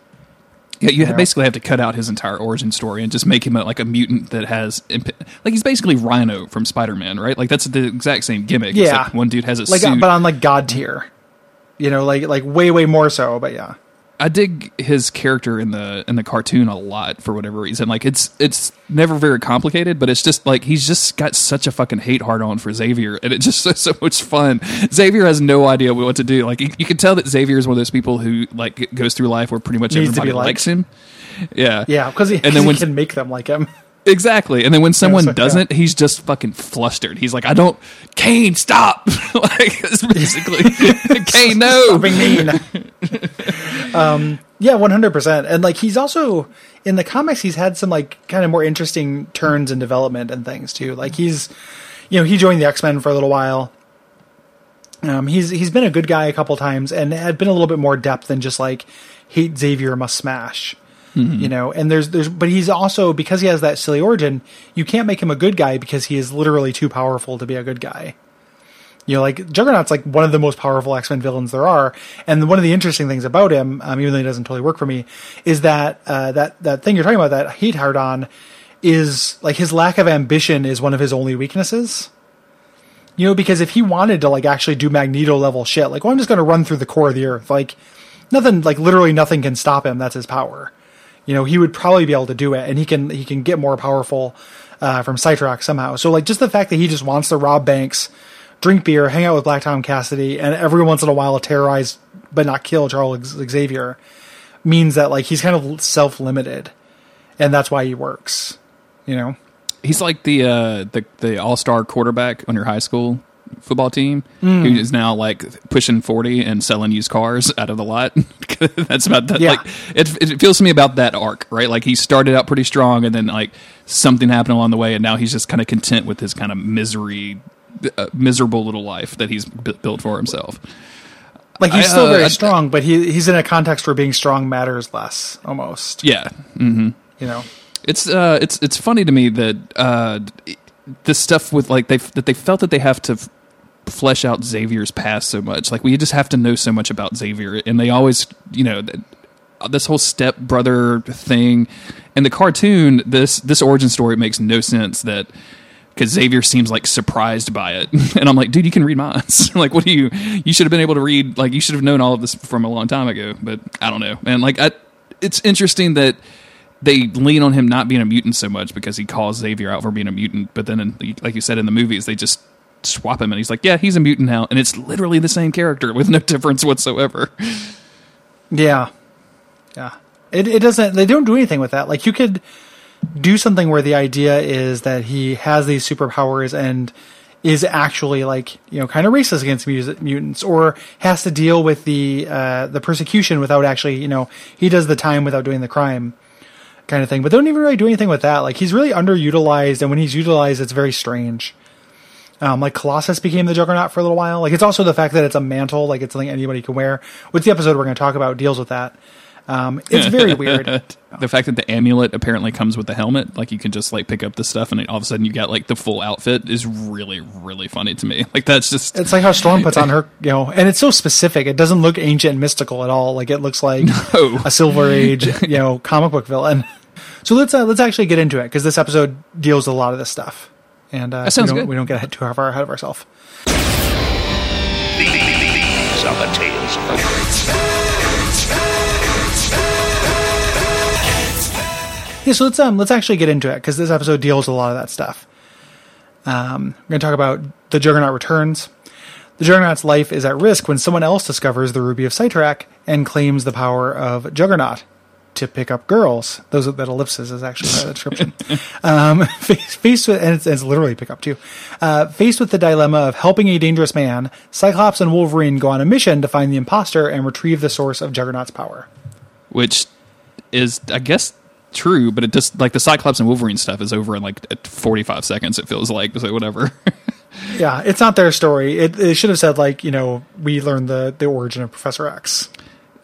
Yeah, you know? basically have to cut out his entire origin story and just make him a, like a mutant that has imp- like he's basically Rhino from Spider Man, right? Like that's the exact same gimmick. Yeah. one dude has a like uh, suit. but on like god tier you know like like way way more so but yeah I dig his character in the in the cartoon a lot for whatever reason. Like it's it's never very complicated, but it's just like he's just got such a fucking hate hard on for Xavier, and it's just so, so much fun. Xavier has no idea what to do. Like you, you can tell that Xavier is one of those people who like goes through life where pretty much Needs everybody likes him. Yeah, yeah because he, And then he when- can make them like him Exactly. And then when someone so- doesn't, he's just fucking flustered. He's like, I don't, Cain, stop. like, it's basically, Cain, no. being mean. um, yeah, one hundred percent. And like he's also in the comics he's had some like kind of more interesting turns and development and things too. Like he's, you know, he joined the X Men for a little while. Um, he's he's been a good guy a couple times and had been a little bit more depth than just like hate Xavier must smash. You know, and there's there's but he's also because he has that silly origin, you can't make him a good guy because he is literally too powerful to be a good guy. You know, like Juggernaut's like one of the most powerful X Men villains there are, and one of the interesting things about him, um, even though he doesn't totally work for me, is that uh, that that thing you're talking about, that hate hard on, is like his lack of ambition is one of his only weaknesses. You know, because if he wanted to like actually do Magneto level shit, like, well, I'm just going to run through the core of the Earth, like nothing, like literally nothing can stop him. That's his power. You know, he would probably be able to do it, and he can he can get more powerful uh, from Cytrax somehow. So like just the fact that he just wants to rob banks, drink beer, hang out with Black Tom Cassidy, and every once in a while terrorize but not kill Charles Xavier means that like he's kind of self limited, and that's why he works. You know. He's like the uh, the the all star quarterback on your high school football team who is now like pushing forty and selling used cars out of the lot. That's about that. Yeah. Like it, it feels to me about that arc, right? Like he started out pretty strong, and then like something happened along the way, and now he's just kind of content with his kind of misery, uh, miserable little life that he's bu- built for himself. Like he's I, still uh, very I- strong, but he he's in a context where being strong matters less, almost. Yeah, You know. It's uh, it's it's funny to me that uh, this stuff with like they that they felt that they have to flesh out Xavier's past so much. Like we just have to know so much about Xavier, and they always, you know, this whole step brother thing. In the cartoon, this this origin story makes no sense. That because Xavier seems like surprised by it, and I'm like, dude, you can read minds. like, what do you? You should have been able to read. Like, you should have known all of this from a long time ago. But I don't know, and like, I, it's interesting that they lean on him not being a mutant so much because he calls Xavier out for being a mutant. But then, in, like you said in the movies, they just swap him, and he's like, yeah, he's a mutant now, and it's literally the same character with no difference whatsoever. Yeah. Yeah. It it doesn't they don't do anything with that. Like you could do something where the idea is that he has these superpowers and is actually like, you know, kind of racist against mutants or has to deal with the uh the persecution without actually, you know, he does the time without doing the crime kind of thing. But they don't even really do anything with that. Like he's really underutilized and when he's utilized it's very strange. Um, like Colossus became the Juggernaut for a little while. Like it's also the fact that it's a mantle, like it's something anybody can wear. Which the episode we're going to talk about deals with that. Um, it's very weird. the fact that the amulet apparently comes with the helmet, like you can just like pick up the stuff, and all of a sudden you got like the full outfit, is really really funny to me. Like that's just It's like how Storm puts on her, you know, and it's so specific. It doesn't look ancient and mystical at all. Like it looks like No. a Silver Age, you know, comic book villain. So let's uh, let's actually get into it because this episode deals with a lot of this stuff, and uh, That sounds we don't, good. We don't get too far ahead of ourselves. These are the tales of the Yeah, so let's um let's actually get into it because this episode deals with a lot of that stuff. Um, we're going to talk about the Juggernaut returns. The Juggernaut's life is at risk when someone else discovers the Ruby of Cyttorak and claims the power of Juggernaut to pick up girls. Those are, that ellipsis is actually part of the description. um, face- faced with and it's, it's literally pick up too. Uh, faced with the dilemma of helping a dangerous man, Cyclops and Wolverine go on a mission to find the imposter and retrieve the source of Juggernaut's power. which is I guess true, but it just like the Cyclops and Wolverine stuff is over in like 45 seconds. It feels like so whatever. Yeah, it's not their story. It, it should have said like you know we learned the the origin of Professor X.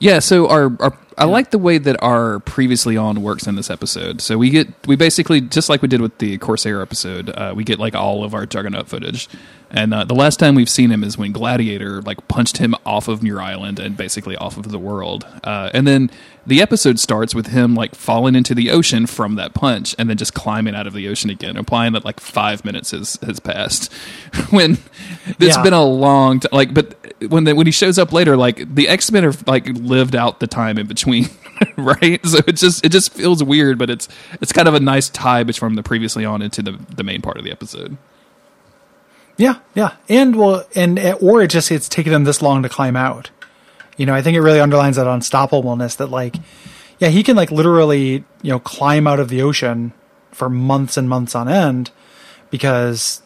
Yeah, so our, our I like the way that our previously on works in this episode. So we get we basically just like we did with the Corsair episode, uh, we get like all of our Juggernaut footage. And uh, the last time we've seen him is when Gladiator like punched him off of Muir Island and basically off of the world. Uh, and then the episode starts with him like falling into the ocean from that punch and then just climbing out of the ocean again, implying that like five minutes has has passed. when it's Yeah. been a long time, like, but when the, when he shows up later, like the X Men are like lived out the time in between, right? So it just it just feels weird, but it's it's kind of a nice tie from the previously on into the the main part of the episode. Yeah, yeah, and well, and uh, or it just it's taken him this long to climb out. You know, I think it really underlines that unstoppableness. That like, yeah, he can like literally you know climb out of the ocean for months and months on end because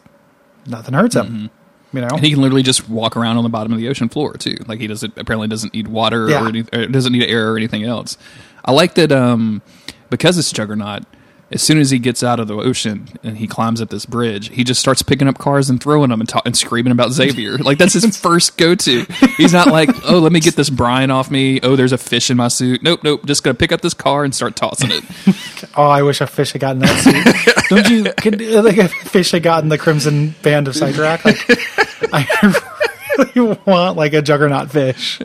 nothing hurts him. Mm-hmm. You know, And he can literally just walk around on the bottom of the ocean floor too. Like he doesn't apparently doesn't need water Yeah. or, any, or doesn't need air or anything else. I like that. Um, because it's Juggernaut. As soon as he gets out of the ocean and he climbs up this bridge, he just starts picking up cars and throwing them and, ta- and screaming about Xavier. Like that's his first go to. He's not like, oh, let me get this brine off me. Oh, there's a fish in my suit. Nope, nope. Just gonna pick up this car and start tossing it. Oh, I wish a fish had gotten that suit. Don't you? Could, like a fish had gotten the Crimson Band of Cyttorak. Like, I really want like a Juggernaut fish.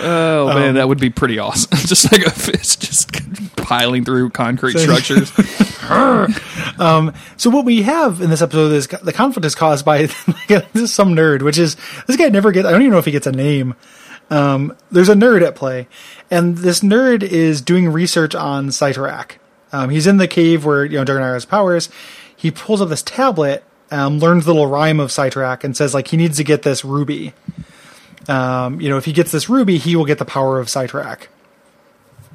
Oh man, that would be pretty awesome. just like a fish just piling through concrete structures. So what we have in this episode is the conflict is caused by this some nerd, which is this guy never gets. I don't even know if he gets a name. Um, there's a nerd at play, and this nerd is doing research on Cyttorak. Um, he's in the cave where you know Juggernaut has powers. He pulls up this tablet, um, learns the little rhyme of Cyttorak, and says like he needs to get this ruby. Um, you know, if he gets this ruby, he will get the power of Cyttorak.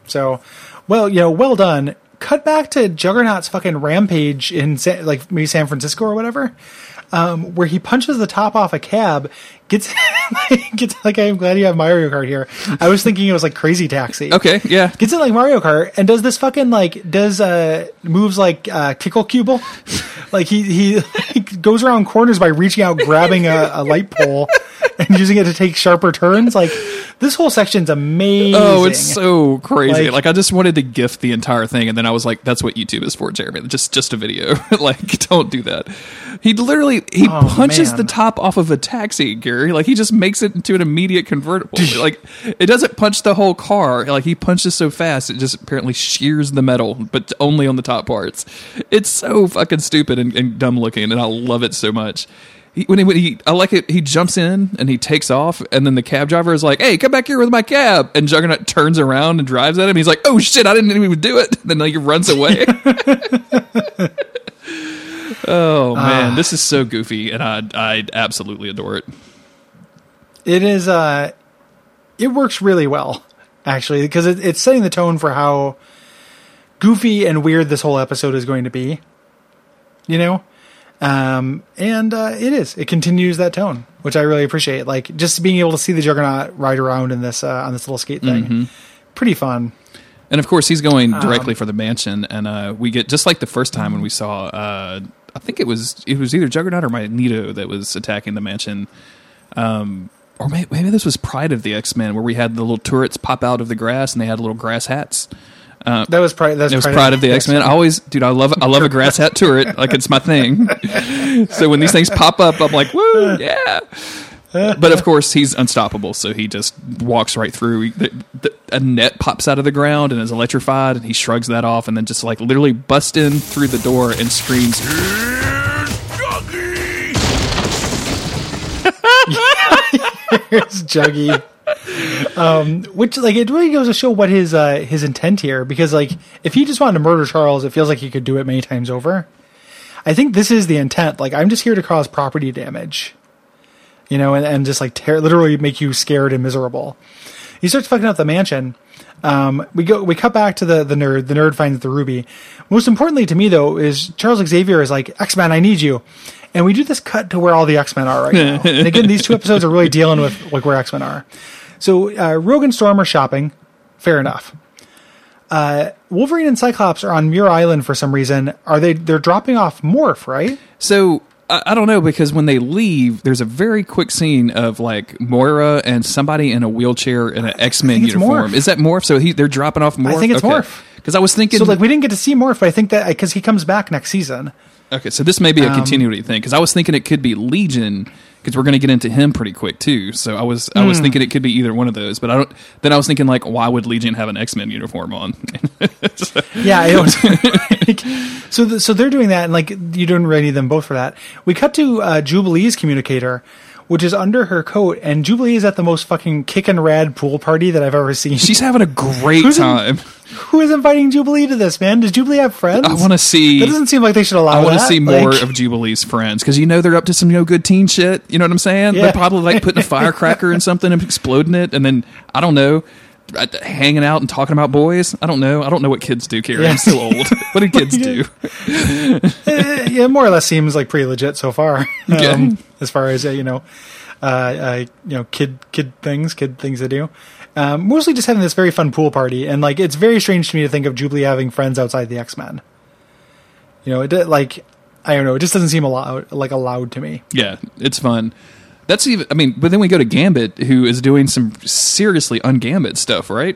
So, well, you know, well done. Cut back to Juggernaut's fucking rampage in San, like maybe San Francisco or whatever, um, where he punches the top off a cab, gets gets like I'm glad you have Mario Kart here. I was thinking it was like Crazy Taxi. Okay, yeah. Gets it like Mario Kart and does this fucking like does uh moves like uh Kickle Cubicle, like he he like, goes around corners by reaching out, grabbing a, a light pole, and using it to take sharper turns. Like this whole section's amazing. Oh, it's so crazy. Like, Like- I just wanted to gift the entire thing, and then I was like, "That's what YouTube is for, Jeremy. Just just a video. like, don't do that." He literally he Oh, punches man. the top off of a taxi, Gary. Like he just makes it into an immediate convertible. like it doesn't punch the whole car. Like he punches so fast, it just apparently shears the metal, but only on the top parts. It's so fucking stupid and, and dumb looking, and I love it so much. He, when, he, when he, I like it. He jumps in and he takes off, and then the cab driver is like, "Hey, come back here with my cab." And Juggernaut turns around and drives at him. He's like, "Oh shit, I didn't even do it." And then like he runs away. oh man, ah. this is so goofy, and I I absolutely adore it. It is. Uh, it works really well, actually, because it, it's setting the tone for how goofy and weird this whole episode is going to be. You know, um, and uh, it is. It continues that tone, which I really appreciate. Like just being able to see the Juggernaut ride around in this uh, on this little skate thing, pretty fun. And of course, he's going directly for the mansion, and uh, we get just like the first time when we saw. Uh, I think it was it was either Juggernaut or Magneto that was attacking the mansion, um, or maybe, maybe this was Pride of the X Men, where we had the little turrets pop out of the grass and they had little grass hats. Uh, that was pride. that was Pride of the X Men. I always, dude, I love I love a grass hat turret. Like it's my thing. so when these things pop up, I'm like, woo, yeah. But of course, he's unstoppable. So he just walks right through. The, the, a net pops out of the ground and is electrified, and he shrugs that off, and then just like literally busts in through the door and screams. It's Juggy. Um, which like it really goes to show what his uh, his intent here, because like if he just wanted to murder Charles, it feels like he could do it many times over. I think this is the intent. Like I'm just here to cause property damage, you know, and, and just like tear, literally make you scared and miserable. He starts fucking up the mansion. Um, we go, we cut back to the the nerd. The nerd finds the ruby. Most importantly to me though is Charles Xavier is like X Men, I need you, and we do this cut to where all the X Men are right now. and again, these two episodes are really dealing with like where X Men are. So uh, Rogue and Storm are shopping. Fair enough. Uh, Wolverine and Cyclops are on Muir Island for some reason. Are they? They're dropping off Morph, right? So I, I don't know because when they leave, there's a very quick scene of like Moira and somebody in a wheelchair in an X Men uniform. Is that Morph? So he they're dropping off Morph. I think it's Morph. Because I was thinking, So like we didn't get to see Morph, but I think that because he comes back next season. Okay, so this may be a Um, continuity thing. Because I was thinking it could be Legion. Because we're going to get into him pretty quick too. So I was I Hmm. was thinking it could be either one of those. But I don't. Then I was thinking like, why would Legion have an X Men uniform on? Yeah, I don't. so the, so they're doing that, and like you don't really need them both for that. We cut to uh, Jubilee's communicator, which is under her coat, and Jubilee is at the most fucking kick and rad pool party that I've ever seen. She's having a great Who's in- time. Who is inviting Jubilee to this, man? Does Jubilee have friends? I want to see. That doesn't seem like they should allow I want to see more Like- of Jubilee's friends because you know they're up to some no good teen shit. You know what I'm saying? Yeah. They're probably like putting a firecracker in something and exploding it, and then I don't know. Uh, hanging out and talking about boys. I don't know. I don't know what kids do, Gary. Yeah. I'm so old. what do kids do? Uh, yeah, more or less seems like pretty legit so far. Um, as far as uh, you know, uh, uh, you know, kid kid things, kid things to do. Um, mostly just having this very fun pool party, and like it's very strange to me to think of Jubilee having friends outside the X Men. You know, it like I don't know, it just doesn't seem allowed like allowed to me. Yeah, it's fun. That's even. I mean, but then we go to Gambit, who is doing some seriously un-Gambit stuff, right?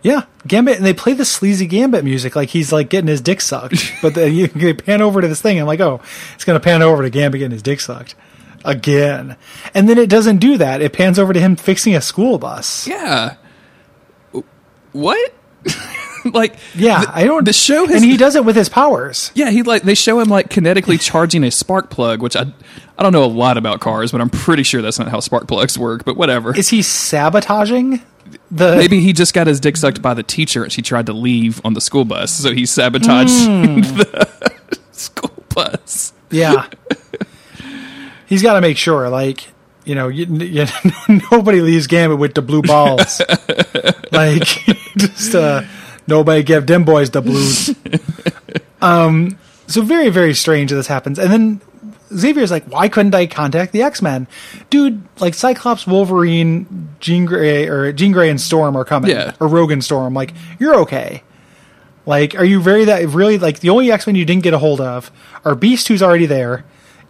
Yeah, Gambit, and they play the sleazy Gambit music like he's like getting his dick sucked. but then you, they pan over to this thing. I'm like, oh, it's going to pan over to Gambit getting his dick sucked again, and then it doesn't do that. It pans over to him fixing a school bus. Yeah. What? like, Yeah, the- I don't. The show has and he does it with his powers. Yeah, he like they show him like kinetically charging a spark plug, which I I don't know a lot about cars, but I'm pretty sure that's not how spark plugs work. But whatever. Is he sabotaging the? Maybe he just got his dick sucked by the teacher and she tried to leave on the school bus, so he sabotaged Hmm. the school bus. Yeah, he's got to make sure, like you know, you, you, nobody leaves Gambit with the blue balls. like, just uh, nobody give them boys the blues. um, so very very strange that this happens, and then Xavier's like, why couldn't I contact the X Men, dude? Like Cyclops, Wolverine, Jean Grey, or Jean Grey and Storm are coming, Yeah. or Rogue and Storm. Like, you're okay. Like, are you very that really like the only X Men you didn't get a hold of are Beast, who's already there,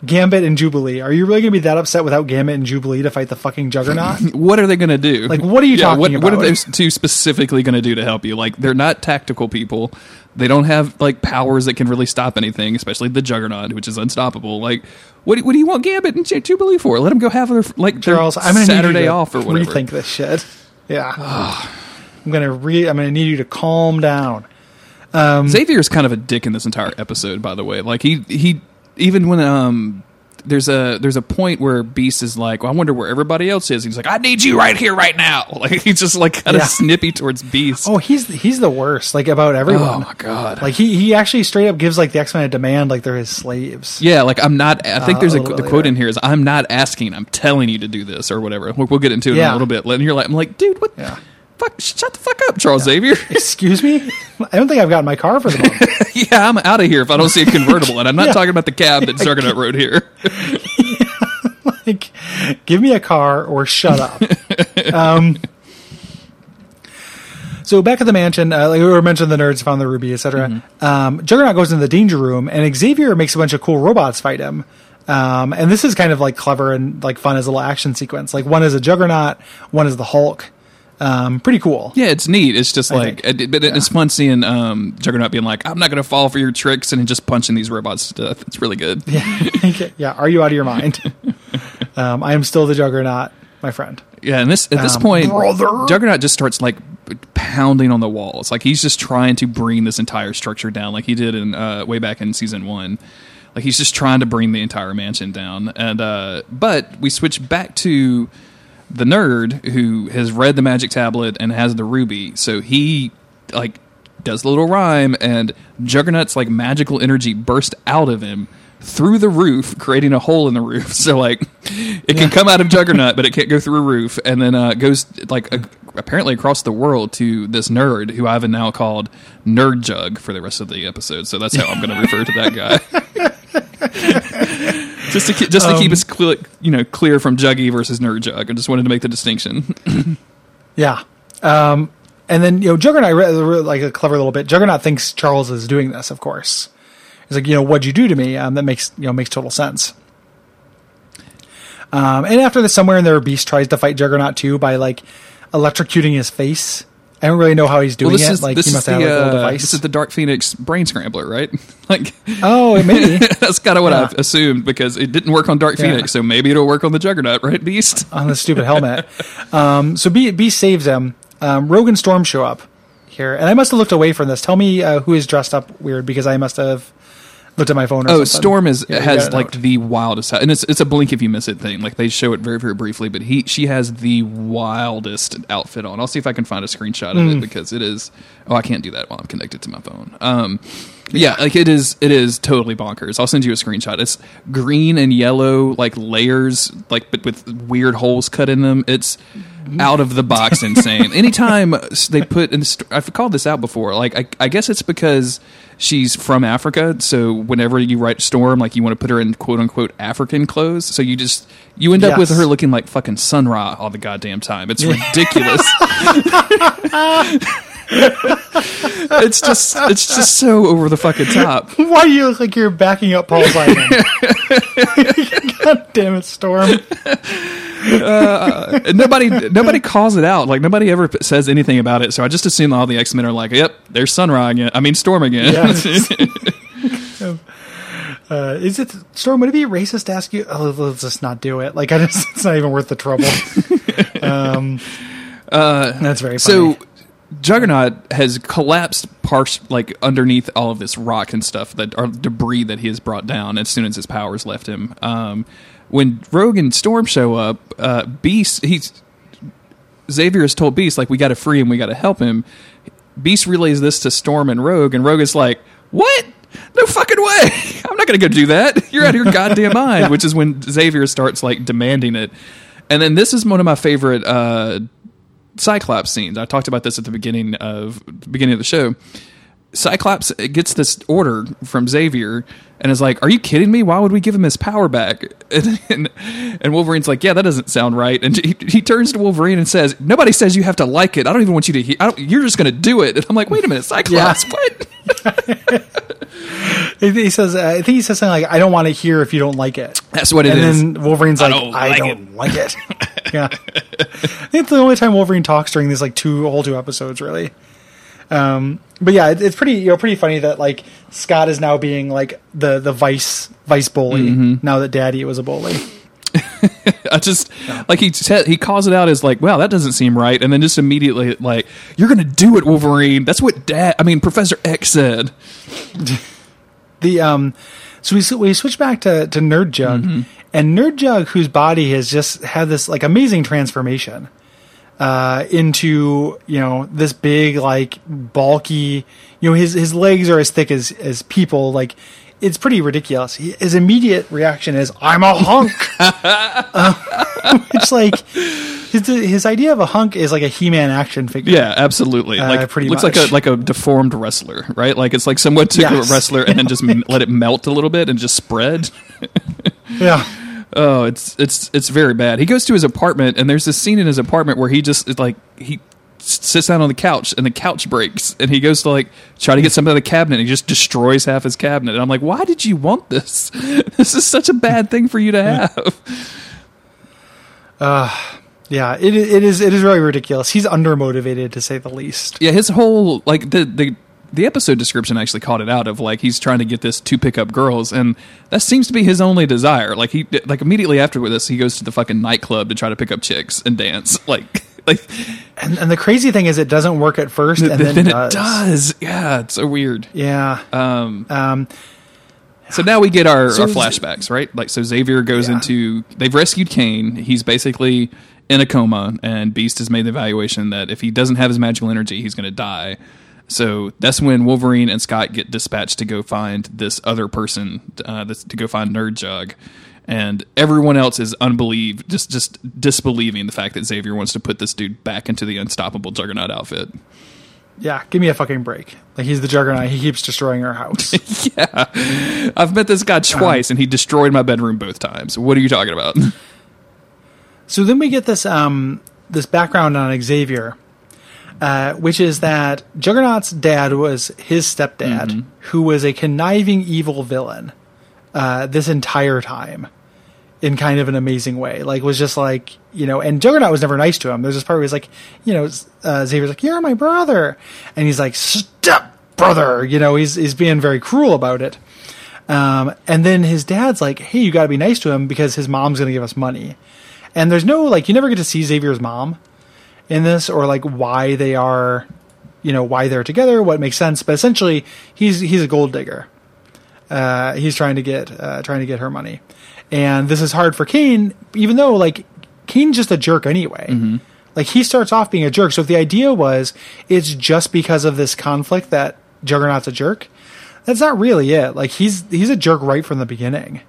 Gambit and Jubilee. Are you really gonna be that upset without Gambit and Jubilee to fight the fucking Juggernaut? What are they going to do? Like, what are you talking what, What are about? those two specifically going to do to help you? Like, they're not tactical people. They don't have like powers that can really stop anything, especially the Juggernaut, which is unstoppable. Like, what do, what do you want Gambit and Jubilee for? Let them go have their like their Charles, I'm gonna Saturday need you to off or whatever. Rethink this shit. Yeah, I'm gonna re. I'm gonna need you to calm down. Xavier is kind of a dick in this entire episode, by the way. Like he he even when um there's a there's a point where Beast is like, well, I wonder where everybody else is. He's like, I need you right here, right now. Like he's just like kind of Yeah. snippy towards Beast. Oh, he's he's the worst. Like about everyone. Oh, my god. Like he he actually straight up gives like the X Men a demand, like they're his slaves. yeah, like I'm not. I think Uh, there's a a, the quote in here is I'm not asking. I'm telling you to do this or whatever. We'll, we'll get into it in a little bit. And you're like, I'm like, dude, what? Yeah. Fuck, shut the fuck up, Charles Xavier. Excuse me. I don't think I've got my car for the moment. yeah, I'm out of here if I don't see a convertible, and I'm not talking about the cab that Juggernaut rode here. like, give me a car or shut up. um, so back at the mansion, uh, like we were mentioning, the nerds found the ruby, etc. Um, Juggernaut goes into the danger room, and Xavier makes a bunch of cool robots fight him. Um, and this is kind of like clever and like fun as a little action sequence. Like one is a Juggernaut, one is the Hulk. Um, pretty cool. Yeah, it's neat. It's just like, it, but it's fun seeing um, Juggernaut being like, "I'm not going to fall for your tricks," and just punching these robots to death. It's really good. Yeah, yeah. Are you out of your mind? um, I am still the Juggernaut, my friend. Yeah, and this at this Um, point, brother. Juggernaut just starts like pounding on the walls. Like he's just trying to bring this entire structure down, like he did in uh, way back in season one. Like he's just trying to bring the entire mansion down. And uh, but we switch back to the nerd who has read the magic tablet and has the ruby. So he like does the little rhyme, and Juggernaut's like magical energy burst out of him through the roof, creating a hole in the roof. So like it can come out of Juggernaut, but it can't go through a roof, and then uh, goes like a, apparently across the world to this nerd who I've now called Nerd Jug for the rest of the episode. So that's how I'm going to refer to that guy. just to keep, just to keep us clear, you know clear from Juggy versus Nerd Jug. I just wanted to make the distinction. Yeah. Um, and then you know, Juggernaut, like a clever little bit. Juggernaut thinks Charles is doing this. Of course, he's like, you know, what'd you do to me? Um, that makes you know makes total sense. Um, and after this, somewhere in there, Beast tries to fight Juggernaut too by like electrocuting his face. I don't really know how he's doing well, this it. is like this he is must the have like, a little uh, device. this is the Dark Phoenix brain scrambler, right? like oh, it may be that's kind of what Yeah. I've assumed because it didn't work on Dark Yeah. Phoenix, so maybe it'll work on the Juggernaut, right, Beast? on the stupid helmet. Um, so Be- Beast saves him. Um, Rogue and Storm show up here, and I must have looked away from this. Tell me uh, who is dressed up weird because I must have looked at my phone. Or Oh, something. Storm is Yeah, has like the wildest, and it's it's a blink if you miss it thing. Like they show it very very briefly, but he she has the wildest outfit on. I'll see if I can find a screenshot Hmm. of it because it is. Oh, I can't do that while I'm connected to my phone. Um, yeah, like it is. It is totally bonkers. I'll send you a screenshot. It's green and yellow like layers, like but with weird holes cut in them. It's out of the box insane. Anytime they put in, st- I've called this out before. Like, I, I guess it's because she's from Africa. So whenever you write Storm, like you want to put her in quote unquote African clothes. So you just you end up with her looking like fucking Sun Ra all the goddamn time. It's ridiculous. it's just it's just so over the fucking top. Why do you look like you're backing up Paul Simon? God damn it, Storm. And nobody nobody calls it out. Like nobody ever says anything about it. So I just assume all the X Men are like, "Yep, there's Sun Ra again. I mean Storm again." Yeah. Uh, is it Storm? Would it be racist to ask you? Oh, let's just not do it. Like, I just, it's not even worth the trouble. um, that's very funny. so Juggernaut has collapsed parts like underneath all of this rock and stuff that are debris that he has brought down as soon as his powers left him. Um, when Rogue and Storm show up, uh, Beast he's Xavier has told Beast like we got to free him, we got to help him. Beast relays this to Storm and Rogue, and Rogue is like, "What? No fucking way! I'm not going to go do that. You're out of your goddamn mind." Which is when Xavier starts like demanding it. And then this is one of my favorite uh, Cyclops scenes. I talked about this at the beginning of beginning of the show. Cyclops gets this order from Xavier and is like, "Are you kidding me? Why would we give him his power back?" And, and, and Wolverine's like, "Yeah, that doesn't sound right." And he, he turns to Wolverine and says, "Nobody says you have to like it. I don't even want you to. He- I don't, you're just going to do it." And I'm like, "Wait a minute, Cyclops, what?" he says, uh, I think he says something like, I don't want to hear if you don't like it. That's what it and is. then Wolverine's I like, don't I like don't like it. yeah. I think it's the only time Wolverine talks during these like two whole two episodes, really. Um, but yeah, it, it's pretty you know pretty funny that like Scott is now being like the the vice vice bully Mm-hmm. now that Daddy was a bully. I just like he said he calls it out as like, "Wow, that doesn't seem right," and then just immediately like, "You're going to do it, Wolverine." That's what Dad. I mean, Professor X said. The um, so we we switch back to to Nerd Jug, and Nerd Jug, whose body has just had this like amazing transformation uh, into you know this big like bulky, you know his his legs are as thick as as people like. It's pretty ridiculous. He, his immediate reaction is, "I'm a hunk." uh, it's like his his idea of a hunk is like a He-Man action figure. Yeah, absolutely. Uh, like pretty looks like a like a deformed wrestler, right? Like it's like someone took Yes. a wrestler and then just m- let it melt a little bit and just spread. yeah. Oh, it's it's it's very bad. He goes to his apartment and there's this scene in his apartment where he just like he sits down on the couch and the couch breaks and he goes to like try to get something out of the cabinet and he just destroys half his cabinet. And I'm like, why did you want this? This is such a bad thing for you to have. Yeah, it it is it is really ridiculous. He's undermotivated to say the least. Yeah, his whole like the the the episode description actually caught it out of like he's trying to get this to pick up girls, and that seems to be his only desire. Like he like immediately after this, he goes to the fucking nightclub to try to pick up chicks and dance. Like like And, and the crazy thing is, it doesn't work at first, and then, then it it does. does. Yeah, it's so weird. Yeah. Um, Um, so now we get our, So our flashbacks, right? Like so Xavier goes Yeah. into they've rescued Cain. He's basically in a coma, and Beast has made the evaluation that if he doesn't have his magical energy, he's going to die. So that's when Wolverine and Scott get dispatched to go find this other person, uh, this, to go find Nerd Jug, and everyone else is unbelieve, just just disbelieving the fact that Xavier wants to put this dude back into the unstoppable Juggernaut outfit. yeah, give me a fucking break. Like he's the juggernaut. He keeps destroying our house. yeah, I've met this guy twice, and he destroyed my bedroom both times. What are you talking about? so then we get this um this background on Xavier, uh, which is that Juggernaut's dad was his stepdad, who was a conniving evil villain uh, this entire time. In kind of an amazing way, like was just like you know, and Juggernaut was never nice to him. There's this part where he's like, you know, uh, Xavier's like, "You're my brother," and he's like, "Step brother," you know, he's he's being very cruel about it. Um, and then his dad's like, "Hey, you got to be nice to him because his mom's going to give us money." And there's no like, you never get to see Xavier's mom in this, or like why they are, you know, why they're together, what makes sense. But essentially, he's he's a gold digger. Uh, he's trying to get uh, trying to get her money, and this is hard for Cain, even though like Cain's just a jerk anyway. Like he starts off being a jerk. So if the idea was it's just because of this conflict that Juggernaut's a jerk, that's not really it. Like he's he's a jerk right from the beginning.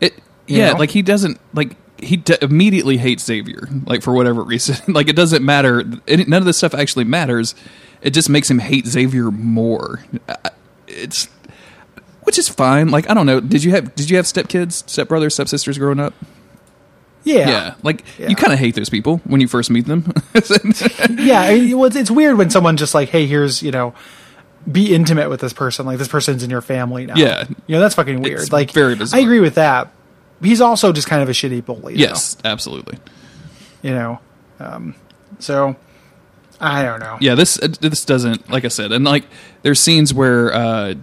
It You yeah, know? like he doesn't like he d- immediately hates Xavier, like for whatever reason. like it doesn't matter. It, none of this stuff actually matters. It just makes him hate Xavier more. It's which is fine. Like I don't know. Did you have did you have stepkids, stepbrothers, stepsisters growing up? Yeah, Yeah, like Yeah. you kind of hate those people when you first meet them. yeah. I mean, well, it's, it's weird when someone just like, hey, here's you know, be intimate with this person. Like this person's in your family now. Yeah. you know that's fucking weird. It's like very bizarre. I agree with that. He's also just kind of a shitty bully. though, yes, absolutely. you know. Um, so I don't know. Yeah, this uh, this doesn't like I said, and like there's scenes where uh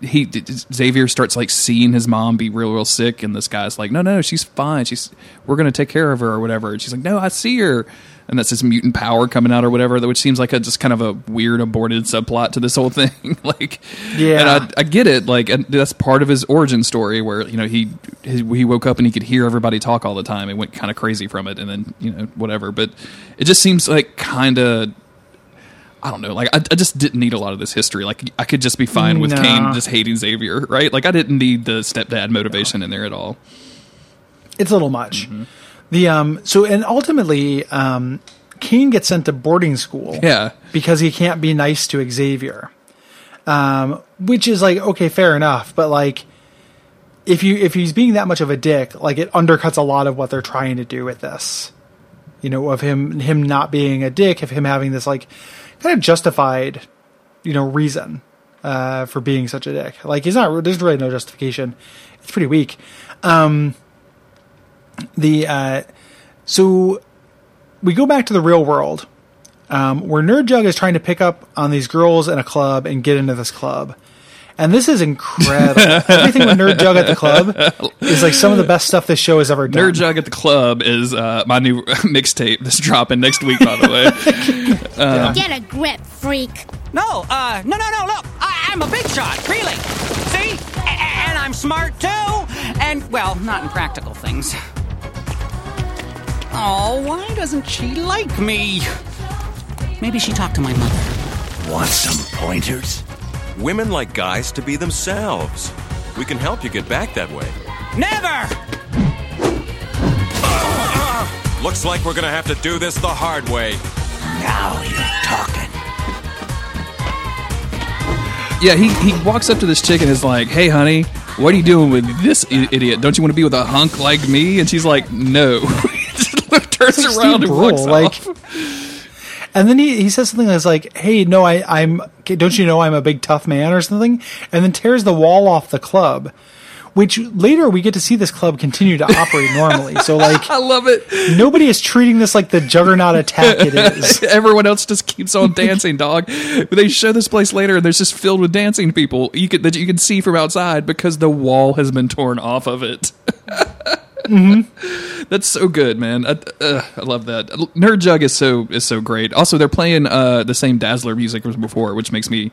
he Xavier starts like seeing his mom be real real sick, and this guy's like, no no, she's fine, she's we're gonna take care of her or whatever. And she's like, no, I see her, and that's this mutant power coming out or whatever, which seems like a just kind of a weird aborted subplot to this whole thing. like, Yeah. and I, I get it, like and that's part of his origin story where you know he he he woke up and he could hear everybody talk all the time and went kind of crazy from it, and then you know whatever, but it just seems like kind of. I don't know. Like, I, I just didn't need a lot of this history. Like, I could just be fine with No. Cain just hating Xavier, right? Like, I didn't need the stepdad motivation in there at all. it's a little much. Mm-hmm. The um so and ultimately um Cain gets sent to boarding school. Yeah. Because he can't be nice to Xavier. Um which is like okay, fair enough, but like if you if he's being that much of a dick, like it undercuts a lot of what they're trying to do with this. You know, of him him not being a dick, of him having this like kind of justified, you know, reason uh for being such a dick. Like he's not there's really no justification. It's pretty weak the uh, so we go back to the real world um, where Nerd Jug is trying to pick up on these girls in a club and get into this club. And this is incredible. Everything with Nerd Jug at the club is like some of the best stuff this show has ever done. Nerd Jug at the Club is uh, my new mixtape that's dropping next week, by the way. Get a grip, freak. No, uh, no, no, no, look. I, I'm a big shot, really. See? A- a- and I'm smart too. And, well, not in practical things. Oh, why doesn't she like me? Maybe she talked to my mother. Want some pointers? Women like guys to be themselves. We can help you get back that way. Never! Looks like we're gonna have to do this the hard way. Now you're talking. Yeah, he, he walks up to this chick and is like, hey, honey, what are you doing with this I- idiot? Don't you want to be with a hunk like me? And she's like, no. Turns Steve around and walks like, off. and then he, he says something that's like, "Hey, no, I, I'm. Don't you know I'm a big tough man or something?" And then tears the wall off the club. Which later we get to see this club continue to operate normally. So like I love it. nobody is treating this like the juggernaut attack it is. Everyone else just keeps on dancing, dog. But they show this place later, and there's just filled with dancing people you could, that you can see from outside because the wall has been torn off of it. That's so good, man. I, uh, I love that. Nerd Jug is so is so great. Also, they're playing uh, the same Dazzler music as before, which makes me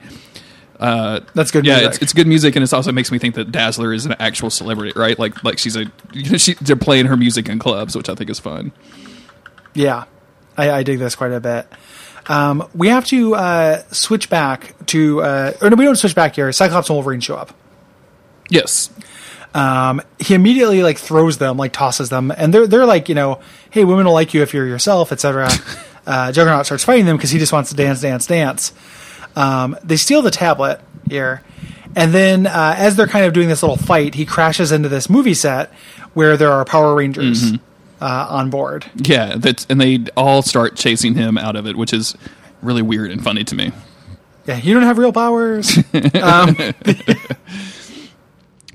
That's good. yeah, music. it's, it's good music, and it also makes me think that Dazzler is an actual celebrity, right? Like like she's a you know, she, they're playing her music in clubs, which I think is fun. Yeah, I, I dig this quite a bit. Um, we have to uh, switch back to, uh, or no, we don't switch back here. Cyclops and Wolverine show up. Yes, He immediately like throws them, like tosses them, and they're they're like, you know, hey, women will like you if you're yourself, etc. uh, Juggernaut starts fighting them because he just wants to dance, dance, dance. Um, they steal the tablet here, and then uh, as they're kind of doing this little fight, he crashes into this movie set where there are Power Rangers uh, on board. yeah, that's and they all start chasing him out of it, which is really weird and funny to me. Yeah, you don't have real powers.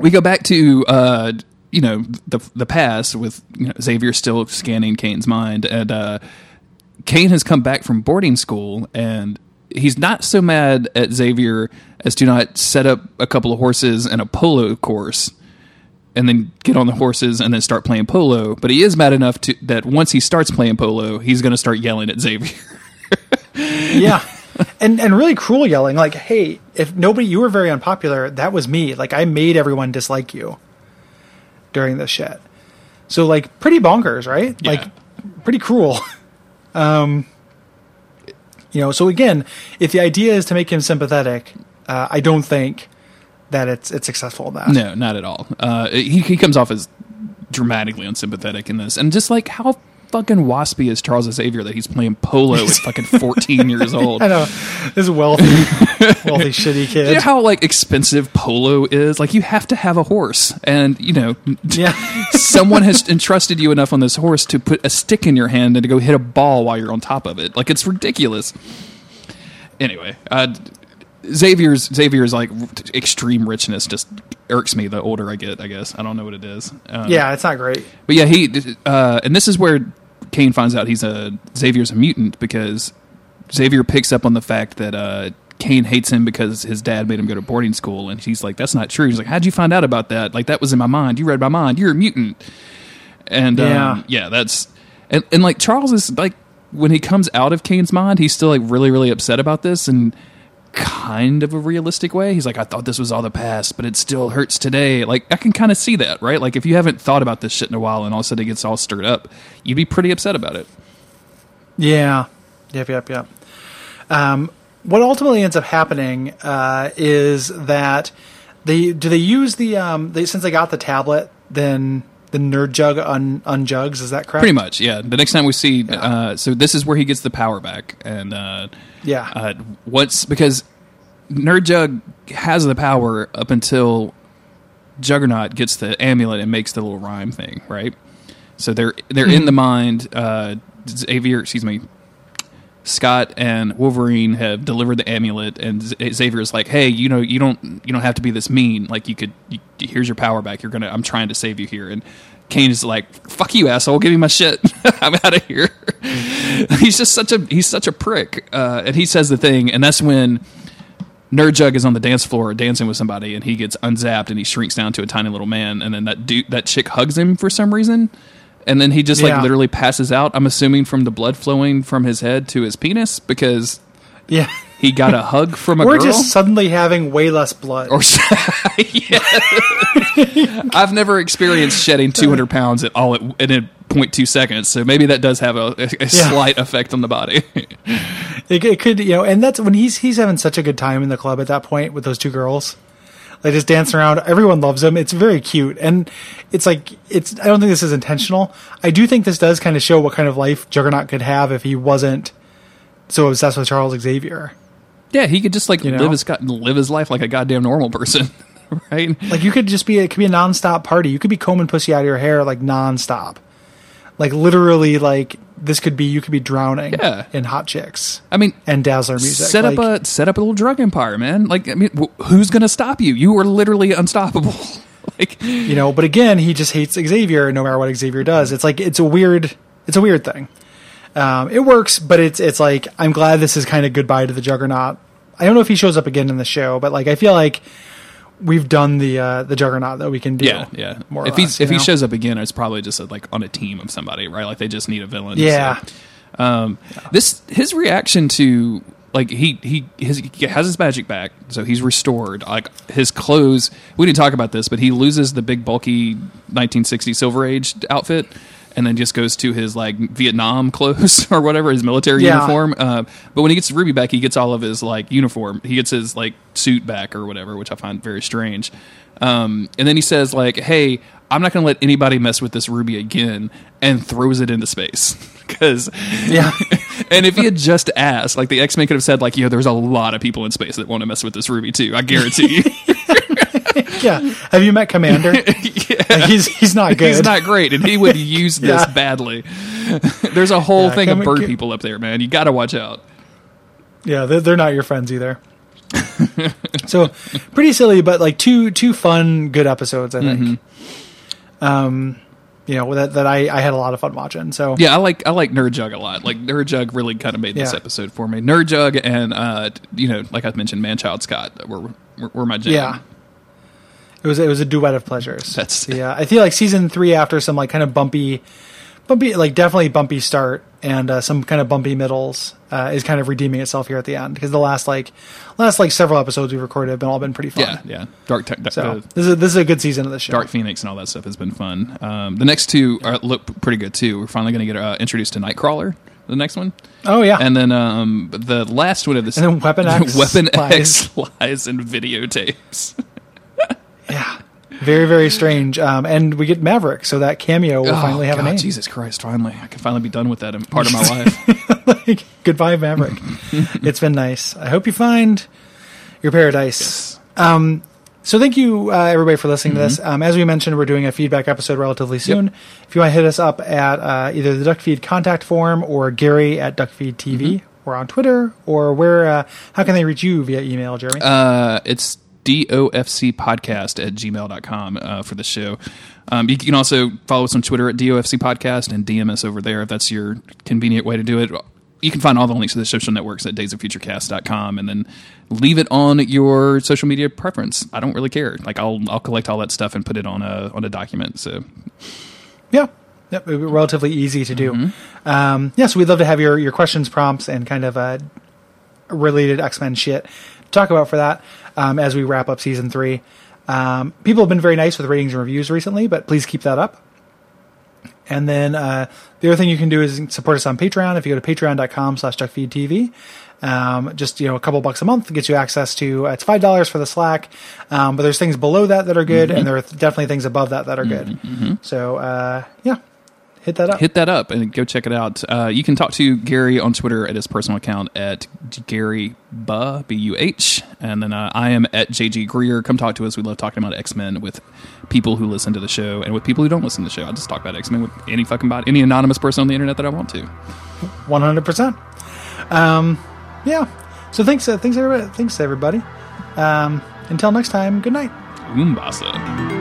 we go back to uh, you know the the past with you know, Xavier still scanning Cain's mind, and uh, Cain has come back from boarding school, and he's not so mad at Xavier as to not set up a couple of horses and a polo course. And then get on the horses and then start playing polo. But he is mad enough to that once he starts playing polo, he's going to start yelling at Xavier. yeah. And and really cruel yelling like, "Hey, if nobody you were very unpopular, that was me. Like I made everyone dislike you during this shit." So like pretty bonkers, right? Yeah. Like pretty cruel. um you know, so again, if the idea is to make him sympathetic, uh, I don't think that it's it's successful in that. No, not at all. Uh, he he comes off as dramatically unsympathetic in this, and just like how fucking waspy is Charles Xavier that he's playing polo at fucking 14 years old. I know this wealthy, wealthy, shitty kid. You know how like expensive polo is? Like you have to have a horse, and you know, Yeah. someone has entrusted you enough on this horse to put a stick in your hand and to go hit a ball while you're on top of it. Like it's ridiculous. Anyway, uh, Xavier's Xavier's like extreme richness just irks me the older I get. I guess I don't know what it is. Um, yeah, it's not great. but yeah, he uh, and this is where Cain finds out he's a Xavier's a mutant because Xavier picks up on the fact that uh, Cain hates him because his dad made him go to boarding school, and he's like, "That's not true." He's like, "How'd you find out about that? Like that was in my mind. You read my mind. You're a mutant." And Yeah. um, yeah, that's and, and like Charles is like when he comes out of Cain's mind, he's still like really really upset about this and kind of a realistic way. He's like, I thought this was all the past, but it still hurts today. Like, I can kind of see that, right? Like, if you haven't thought about this shit in a while and all of a sudden it gets all stirred up, you'd be pretty upset about it. Yeah. Yep, yep, yep. Um, what ultimately ends up happening uh, is that they do they use the um, they since they got the tablet, then the nerd jug un, unjugs. Is that correct? Pretty much, yeah. The next time we see, uh, so this is where he gets the power back, and uh, Yeah. uh, what's because Nerd Jug has the power up until Juggernaut gets the amulet and makes the little rhyme thing, right? So they're they're in the mind. Uh, Xavier, excuse me, Scott and Wolverine have delivered the amulet, and Z- is like, "Hey, you know, you don't you don't have to be this mean. Like, you could. You, here's your power back. You're gonna. I'm trying to save you here." And Cain is like, "Fuck you, asshole! Give me my shit. I'm out of here." he's just such a he's such a prick, uh, and he says the thing, and that's when. Nerd Jug is on the dance floor dancing with somebody, and he gets unzapped and he shrinks down to a tiny little man. And then that dude, that chick hugs him for some reason, and then he just like Yeah. literally passes out. I'm assuming from the blood flowing from his head to his penis because yeah. he got a hug from a girl. We're girl. just suddenly having way less blood. or yeah. I've never experienced shedding 200 pounds at all at, in a 0.2 seconds, so maybe that does have a, a, a slight effect on the body. It, it could, you know, and that's when he's he's having such a good time in the club at that point with those two girls. Like just dance around, everyone loves him. It's very cute, and it's like it's. I don't think this is intentional. I do think this does kind of show what kind of life Juggernaut could have if he wasn't so obsessed with Charles Xavier. yeah, he could just like You know? live his live his life like a goddamn normal person, right? Like you could just be, it could be a nonstop party. You could be combing pussy out of your hair like nonstop, like literally, like this could be you could be drowning Yeah. in hot chicks I mean, and Dazzler music. set up Like, a set up a little drug empire, man. Like, I mean, wh- who's gonna stop you? You are literally unstoppable. like, you know but again he just hates xavier no matter what xavier does it's like it's a weird it's a weird thing um, it works but it's it's like i'm glad this is kind of goodbye to the juggernaut i don't know if he shows up again in the show but like i feel like we've done the uh, the juggernaut that we can do yeah, yeah. more if less, he if you he shows up again, it's probably just uh like on a team of somebody, right? Like they just need a villain. yeah so. Um, this his reaction to like he he his, he has his magic back, so he's restored. Like his clothes, we didn't talk about this, but he loses the big bulky 1960 Silver Age outfit, and then just goes to his like Vietnam clothes or whatever his military Yeah. uniform. Uh, but when he gets Ruby back, he gets all of his like uniform. He gets his like suit back or whatever, which I find very strange. Um, and then he says like, "Hey." I'm not going to let anybody mess with this ruby again, and throws it into space. Because yeah and if he had just asked, like the X Men could have said, like, "Yo, there's a lot of people in space that want to mess with this ruby too." I guarantee you. yeah have you met commander Like, he's he's not good He's not great, and he would use this Yeah. badly. there's a whole Yeah, thing of bird come- people up there, man. You got to watch out. yeah they're, they're not your friends either so pretty silly but like two two fun good episodes i think Mm-hmm. um you know that that I, I had a lot of fun watching so Yeah, I like I like Nerd Jug a lot. Like Nerd Jug really kind of made this Yeah. episode for me. Nerd Jug and uh, you know, like I mentioned, Manchild Scott were were, were my jam. Yeah. It was it was a duet of pleasures. That's- yeah. I feel like season three after some like kind of bumpy, bumpy like definitely bumpy start and uh, some kind of bumpy middles uh, is kind of redeeming itself here at the end because the last like last like several episodes we've recorded have been all been pretty fun. yeah, yeah. Dark Tech. So uh, this is this is a good season of the show. Dark Phoenix and all that stuff has been fun. Um, the next two are, look pretty good too. We're finally going to get uh, introduced to Nightcrawler. The next one, Oh yeah. and then um, the last one of this, And then Weapon X Weapon lies. X lies and videotapes. Yeah. Very, very strange. Um, and we get Maverick, so that cameo will Oh, finally have God, a name. Jesus Christ! Finally, I can finally be done with that part of my life. like, goodbye, Maverick. it's been nice. I hope you find your paradise. Um, so thank you, uh, everybody, for listening to this. Um, as we mentioned, we're doing a feedback episode relatively soon. If you want to hit us up at uh, either the Duckfeed contact form or Gary at Duckfeed TV, or on Twitter, or where? Uh, how can they reach you via email, Jeremy? Uh, it's dofc podcast at gmail.com uh, for the show. Um, you can also follow us on Twitter at DOFC podcast and DM us over there if that's your convenient way to do it. You can find all the links to the social networks at daysoffuturecast.com and then leave it on your social media preference. I don't really care. Like I'll I'll collect all that stuff and put it on a on a document. So Yeah. Yep, it would be relatively easy to do. Mm-hmm. Um, yeah, so we'd love to have your, your questions, prompts, and kind of uh, related X Men shit talk about for that um, as we wrap up season three. Um, people have been very nice with ratings and reviews recently, but please keep that up. And then uh, the other thing you can do is support us on Patreon. If you go to patreon.com slash duckfeedtv, um, just, you know, a couple bucks a month gets you access to, uh, it's $5 for the Slack. Um, but there's things below that that are good, and there are definitely things above that that are good. So, uh, yeah, hit that up. hit that up and go check it out. Uh, you can talk to Gary on Twitter at his personal account at Gary Buh, B U H. And then uh, I am at JG Greer. Come talk to us. We love talking about X Men with people who listen to the show and with people who don't listen to the show. I just talk about X Men with any fucking body, any anonymous person on the internet that I want to. One hundred percent. Um, yeah. So thanks, uh, thanks everybody. Thanks everybody. Um, until next time. Good night. Umbasa.